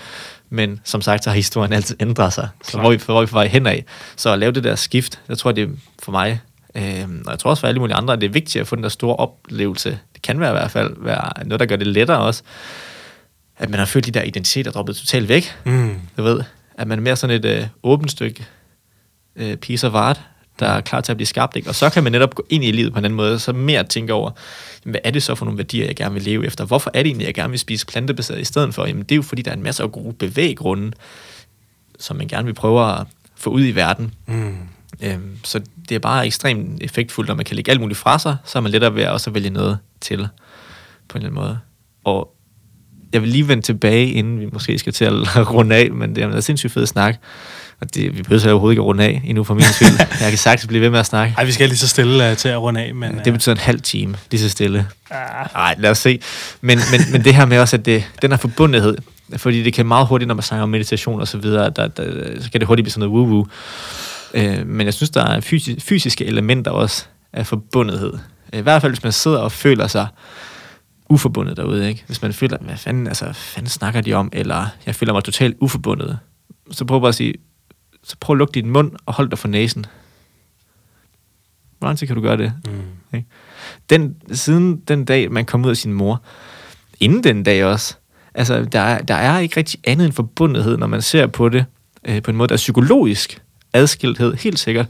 men som sagt, så har historien altid ændret sig, så Klart. hvor vi, hvor vi på vej henad? Så at lave det der skift, jeg tror, det er for mig, øh, og jeg tror også for alle mulige andre, at det er vigtigt at få den der store oplevelse, det kan være i hvert fald være noget, der gør det lettere også, at man har følt de der identiteter droppet totalt væk, Mm. du ved, at man er mere sådan et øh, åbent stykke øh, piece of art, der er klar til at blive skabt, ikke? Og så kan man netop gå ind i livet på en anden måde, så mere tænke over, jamen, hvad er det så for nogle værdier, jeg gerne vil leve efter? Hvorfor er det egentlig, jeg gerne vil spise plantebaseret i stedet for? Jamen, det er jo fordi, der er en masse af gode bevæggrunde, som man gerne vil prøve at få ud i verden. Mm. Øhm, så det er bare ekstremt effektfuldt, når man kan lægge alt muligt fra sig, så er man lettere ved at også vælge noget til på en eller anden måde. Og jeg vil lige vende tilbage, inden vi måske skal til at (laughs) runde af, men det er sindssygt fed snak. Og det, vi behøver så overhovedet ikke at runde af endnu for min skyld. (laughs) Jeg kan sagtens blive ved med at snakke. Ej, vi skal lige så stille uh, til at runde af, men... Det betyder en halv time, lige så stille. uh, Nej, lad os se. Men, men, men det her med også, at det, den her forbundethed, fordi det kan meget hurtigt, når man snakker om meditation og så videre, der, der, så kan det hurtigt blive sådan noget woo-woo. Øh, men jeg synes, der er fysi- fysiske elementer også af forbundethed. I hvert fald, hvis man sidder og føler sig uforbundet derude, ikke? Hvis man føler, hvad fanden, altså, hvad fanden snakker de om, eller jeg føler mig totalt uforbundet, så prøv bare at sige, så prøv at lukke din mund og hold dig for næsen. Hvor lang tid kan du gøre det? mm. den, siden den dag, man kom ud af sin mor, inden den dag også, altså, der, er- der er ikke rigtig andet end forbundethed, når man ser på det øh, på en måde, der er psykologisk adskilthed, helt sikkert.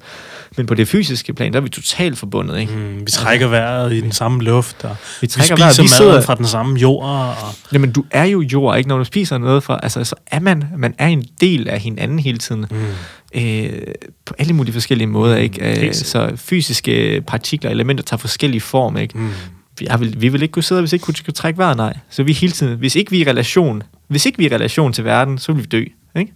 Men på det fysiske plan, der er vi totalt forbundet, ikke? Mm, vi trækker vejret i den samme luft, og Vi vi, trækker spiser vejret, vi maden sidder- fra den samme jord. Og, Jamen, du er jo jord, ikke? Når du spiser noget fra, altså, så er man, man er en del af hinanden hele tiden. mm. øh, på alle mulige forskellige måder, ikke? Øh, Helt så fysiske partikler elementer tager forskellige form, ikke? Mm. Vi, jeg vil, vi vil ikke kunne sidde, hvis ikke kunne, kunne trække vejret, nej. Så vi hele tiden, hvis ikke vi er i relation, hvis ikke vi er i relation til verden, så vil vi dø, ikke?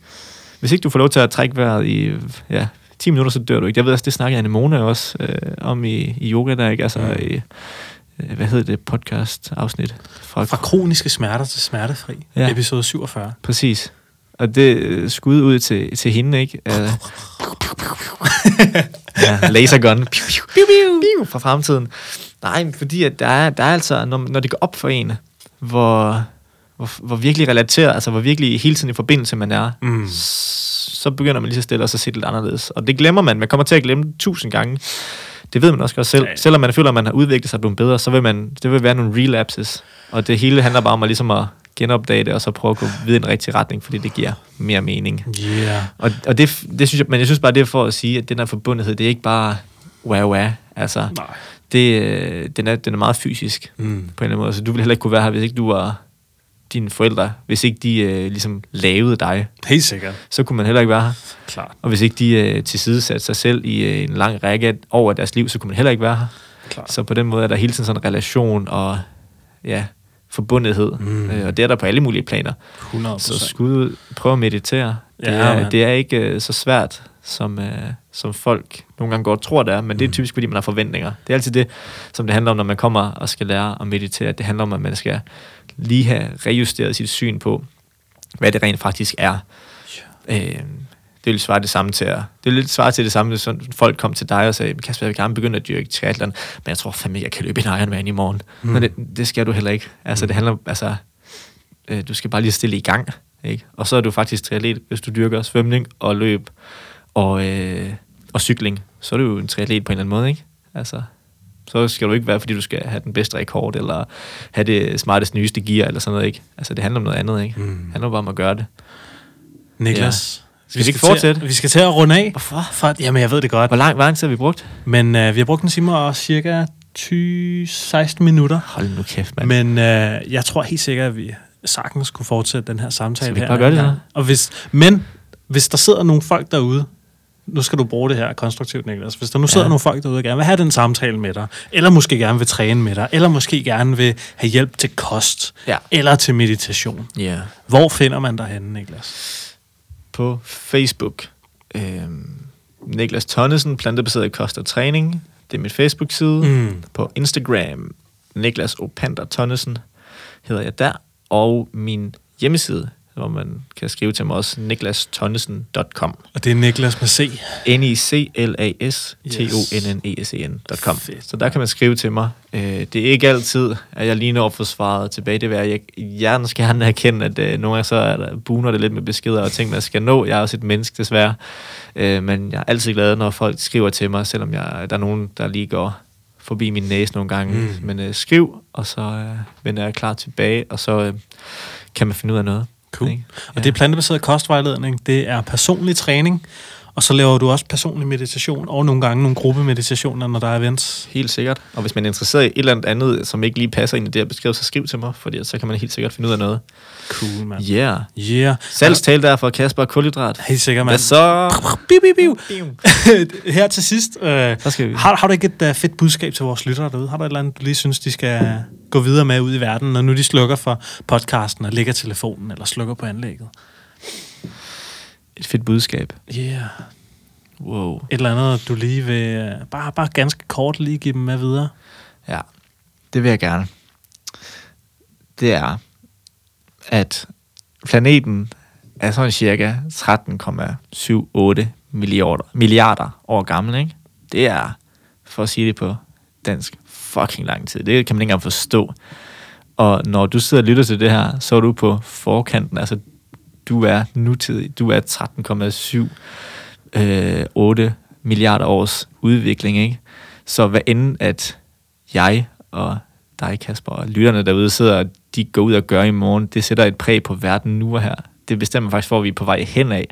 Hvis ikke du får lov til at trække vejret i, ja, 10 minutter, så dør du ikke. Jeg ved også, det snakker Anemone også øh, om i, i yoga, der ikke? Altså, Mm. i, øh, hvad hedder det, podcast-afsnit? Fra, Fra kroniske smerter til smertefri. Ja. Episode 47. Præcis. Og det øh, skud ud til, til hende, ikke? Uh, (laughs) ja, lasergun. Piu, piu, piu, piu, fra fremtiden. Nej, fordi at der er, der er altså, når, når det går op for en, hvor, hvor, hvor virkelig relateret, altså hvor virkelig hele tiden i forbindelse man er, Mm. så begynder man lige så stille og så se lidt anderledes. Og det glemmer man. Man kommer til at glemme det tusind gange. Det ved man også godt selv. Ja. Selvom man føler, at man har udviklet sig og blevet bedre, så vil man, det vil være nogle relapses. Og det hele handler bare om at, ligesom at genopdage det, og så prøve at gå videre i den rigtige retning, fordi det giver mere mening. Yeah. Og, og det, det synes jeg, men jeg synes bare, det er for at sige, at den her forbundethed, det er ikke bare wow, wow. Altså, Nej. det, øh, den, er, den er meget fysisk Mm. på en eller anden måde. Så du ville heller ikke kunne være her, hvis ikke du var dine forældre, hvis ikke de øh, ligesom lavede dig, Helt sikkert. så kunne man heller ikke være her. Klart. Og hvis ikke de øh, tilsidesatte sig selv i øh, en lang række over deres liv, så kunne man heller ikke være her. Klart. Så på den måde er der hele tiden sådan en relation og ja, forbundethed. Mm. Øh, og det er der på alle mulige planer. 100 Så skud ud, prøv at meditere. Det, Ja, er, det er ikke øh, så svært, som, øh, som folk nogle gange godt tror, det er, men det er Mm. typisk, fordi man har forventninger. Det er altid det, som det handler om, når man kommer og skal lære at meditere. Det handler om, at man skal lige have rejusteret sit syn på, hvad det rent faktisk er. Øh, det vil svare det samme til at, det vil lidt svare til det samme, hvis folk kom til dig og sagde, Kasper, jeg vil gerne begynde at dyrke triathlon, men jeg tror fandme jeg kan løbe en Ironman i morgen. Mm. Men det, det, skal du heller ikke. Altså, Mm. det handler, altså, øh, du skal bare lige stille i gang, ikke? Og så er du faktisk triatlet, hvis du dyrker svømning og løb og, øh, og cykling, så er du jo en triatlet på en eller anden måde, ikke? Altså, så skal du ikke være, fordi du skal have den bedste rekord, eller have det smarteste, nyeste gear, eller sådan noget, ikke? Altså, det handler om noget andet, ikke? Mm. Det handler bare om at gøre det. Niklas, Skal vi ikke fortsætte? Til, vi skal til at runde af. Hvorfor? For, jamen, jeg ved det godt. Hvor lang, hvor lang tid har vi brugt? Men øh, vi har brugt en time og cirka 20, 16 minutter. Hold nu kæft, mand. Men øh, jeg tror helt sikkert, at vi sagtens skulle fortsætte den her samtale Skal vi her. ikke bare gøre det så? Og hvis, men hvis der sidder nogle folk derude, nu skal du bruge det her konstruktivt, Niklas. Hvis der nu sidder Ja. nogle folk derude, der gerne vil have den samtale med dig, eller måske gerne vil træne med dig, eller måske gerne vil have hjælp til kost, Ja. eller til meditation. Ja. Hvor finder man dig henne, Niklas? På Facebook. Øhm, Niklas Tonnesen, plantebaseret kost og træning. Det er mit Facebook-side. Mm. På Instagram, Niklas Opander Tonnesen hedder jeg der. Og min hjemmeside, hvor man kan skrive til mig også, niklastonnesen.com. Og det er Niklas med C. N-I-C-L-A-S-T-O-N-N-E-S-E-N.com. Så der kan man skrive til mig. Øh, det er ikke altid, at jeg lige når at få svaret tilbage. Det vil jeg hjertens gerne erkende, at øh, nogle gange så er der, buner det lidt med beskeder og ting, man skal nå. Jeg er også et menneske, desværre. Øh, men jeg er altid glad, når folk skriver til mig, selvom jeg, der er nogen, der lige går forbi min næse nogle gange. Mm. Men øh, skriv, og så øh, vender jeg klar tilbage, og så øh, kan man finde ud af noget. Cool. Ikke? Og det er plantebaseret kostvejledning, det er personlig træning, og så laver du også personlig meditation, og nogle gange nogle gruppemeditationer, når der er events. Helt sikkert. Og hvis man er interesseret i et eller andet som ikke lige passer ind i det, jeg beskrev, så skriv til mig, fordi så kan man helt sikkert finde ud af noget. Cool, mand. Yeah. Yeah. Salgstal der fra Kasper Kulhydrat. Helt sikkert, Hvad mand. så? Biu, biu, biu. Her til sidst, øh, skal vi. har, har du ikke et uh, fedt budskab til vores lyttere derude? Har du et eller andet, du lige synes, de skal gå videre med ud i verden, når nu de slukker for podcasten og lægger telefonen, eller slukker på anlægget? Et fedt budskab. Yeah. Wow. Et eller andet, du lige vil, øh, bare, bare ganske kort lige give dem med videre. Ja, det vil jeg gerne. Det er, at planeten er sådan cirka 13,78 milliarder, milliarder år gammel, ikke? Det er, for at sige det på dansk, fucking lang tid. Det kan man ikke engang forstå. Og når du sidder og lytter til det her, så er du på forkanten. Altså, du er nutidig. Du er 13,7 øh, 8 milliarder års udvikling, ikke? Så hvad end at jeg og dig, Kasper, og lytterne derude sidder, og de går ud og gør i morgen, det sætter et præg på verden nu og her. Det bestemmer faktisk, hvor vi er på vej hen af.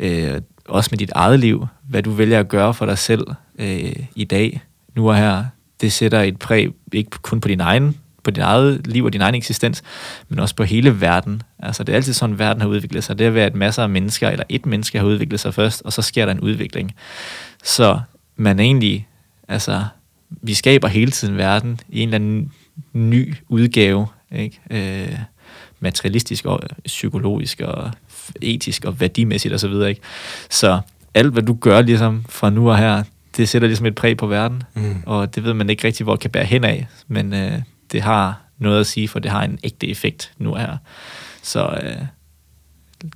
Øh, også med dit eget liv, hvad du vælger at gøre for dig selv øh, i dag, nu og her. Det sætter et præg, ikke kun på din egen på din eget liv og din egen eksistens, men også på hele verden. Altså, det er altid sådan, verden har udviklet sig. Det er ved, at masser af mennesker, eller et menneske har udviklet sig først, og så sker der en udvikling. Så man egentlig, altså, vi skaber hele tiden verden i en eller anden ny udgave, ikke? Øh, materialistisk og psykologisk og etisk og værdimæssigt osv. Så, ikke? så alt, hvad du gør ligesom fra nu og her, det sætter ligesom et præg på verden, Mm. og det ved man ikke rigtig, hvor det kan bære hen af, men øh, det har noget at sige, for det har en ægte effekt nu og her. Så øh,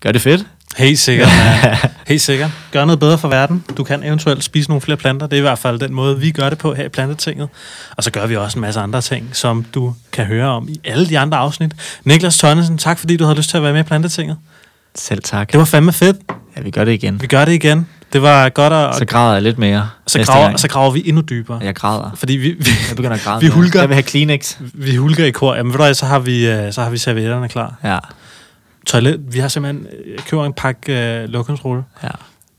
gør det fedt. Helt sikkert. (laughs) Helt sikkert. Gør noget bedre for verden. Du kan eventuelt spise nogle flere planter. Det er i hvert fald den måde, vi gør det på her i Plantetinget. Og så gør vi også en masse andre ting, som du kan høre om i alle de andre afsnit. Niklas Tønnesen, tak fordi du havde lyst til at være med i Plantetinget. Selv tak. Det var fandme fedt. Ja, vi gør det igen. Vi gør det igen. Det var godt at... Så græder jeg lidt mere så, graver, så graver vi endnu dybere. Jeg græder. Fordi vi, vi, Jeg begynder at græde. Vi hulker. Jeg vil have Kleenex. vi hulker i kor. Jamen ved du så har vi, øh, så har vi servietterne klar. Ja, Toilet, vi har simpelthen øh, køber en pakke øh, lokumsrulle. ja.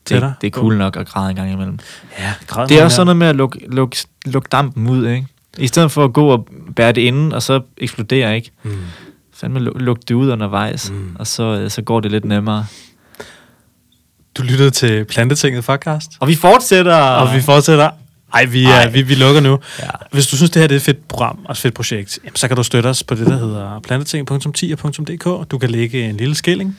Dig. Det, det er cool nok at græde en gang imellem. Ja, græd Det er også sådan noget med at lukke, lukke, lukke dampen ud, ikke? I stedet for at gå og bære det inde, og så eksplodere, ikke? Mm. Fandme lu- lukke det ud undervejs, Mm. mm. og så, øh, så går det lidt nemmere. Du lyttede til Plantetinget podcast. Og vi fortsætter! Og vi fortsætter. Ej, vi, Ej. er, vi, vi lukker nu. Ja. Hvis du synes, det her det er et fedt program og et fedt projekt, jamen, så kan du støtte os på det, der hedder planteting.10.dk. Du kan lægge en lille skilling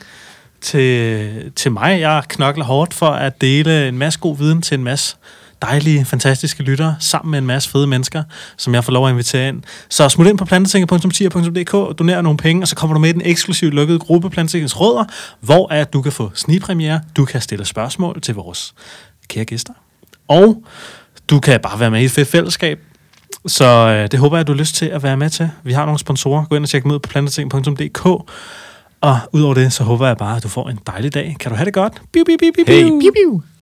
til, til mig. Jeg knokler hårdt for at dele en masse god viden til en masse dejlige, fantastiske lyttere, sammen med en masse fede mennesker, som jeg får lov at invitere ind. Så smut ind på plantetinget.10.dk, doner nogle penge, og så kommer du med i den eksklusive lukkede gruppe Plantetingens Rødder, hvor at du kan få snigpremiere, du kan stille spørgsmål til vores kære gæster, og du kan bare være med i et fedt fællesskab. Så øh, det håber jeg, at du har lyst til at være med til. Vi har nogle sponsorer. Gå ind og tjek dem ud på planteting.dk. Og udover det, så håber jeg bare, at du får en dejlig dag. Kan du have det godt? Biu, biu, biu, biu, Hey, biu. biu.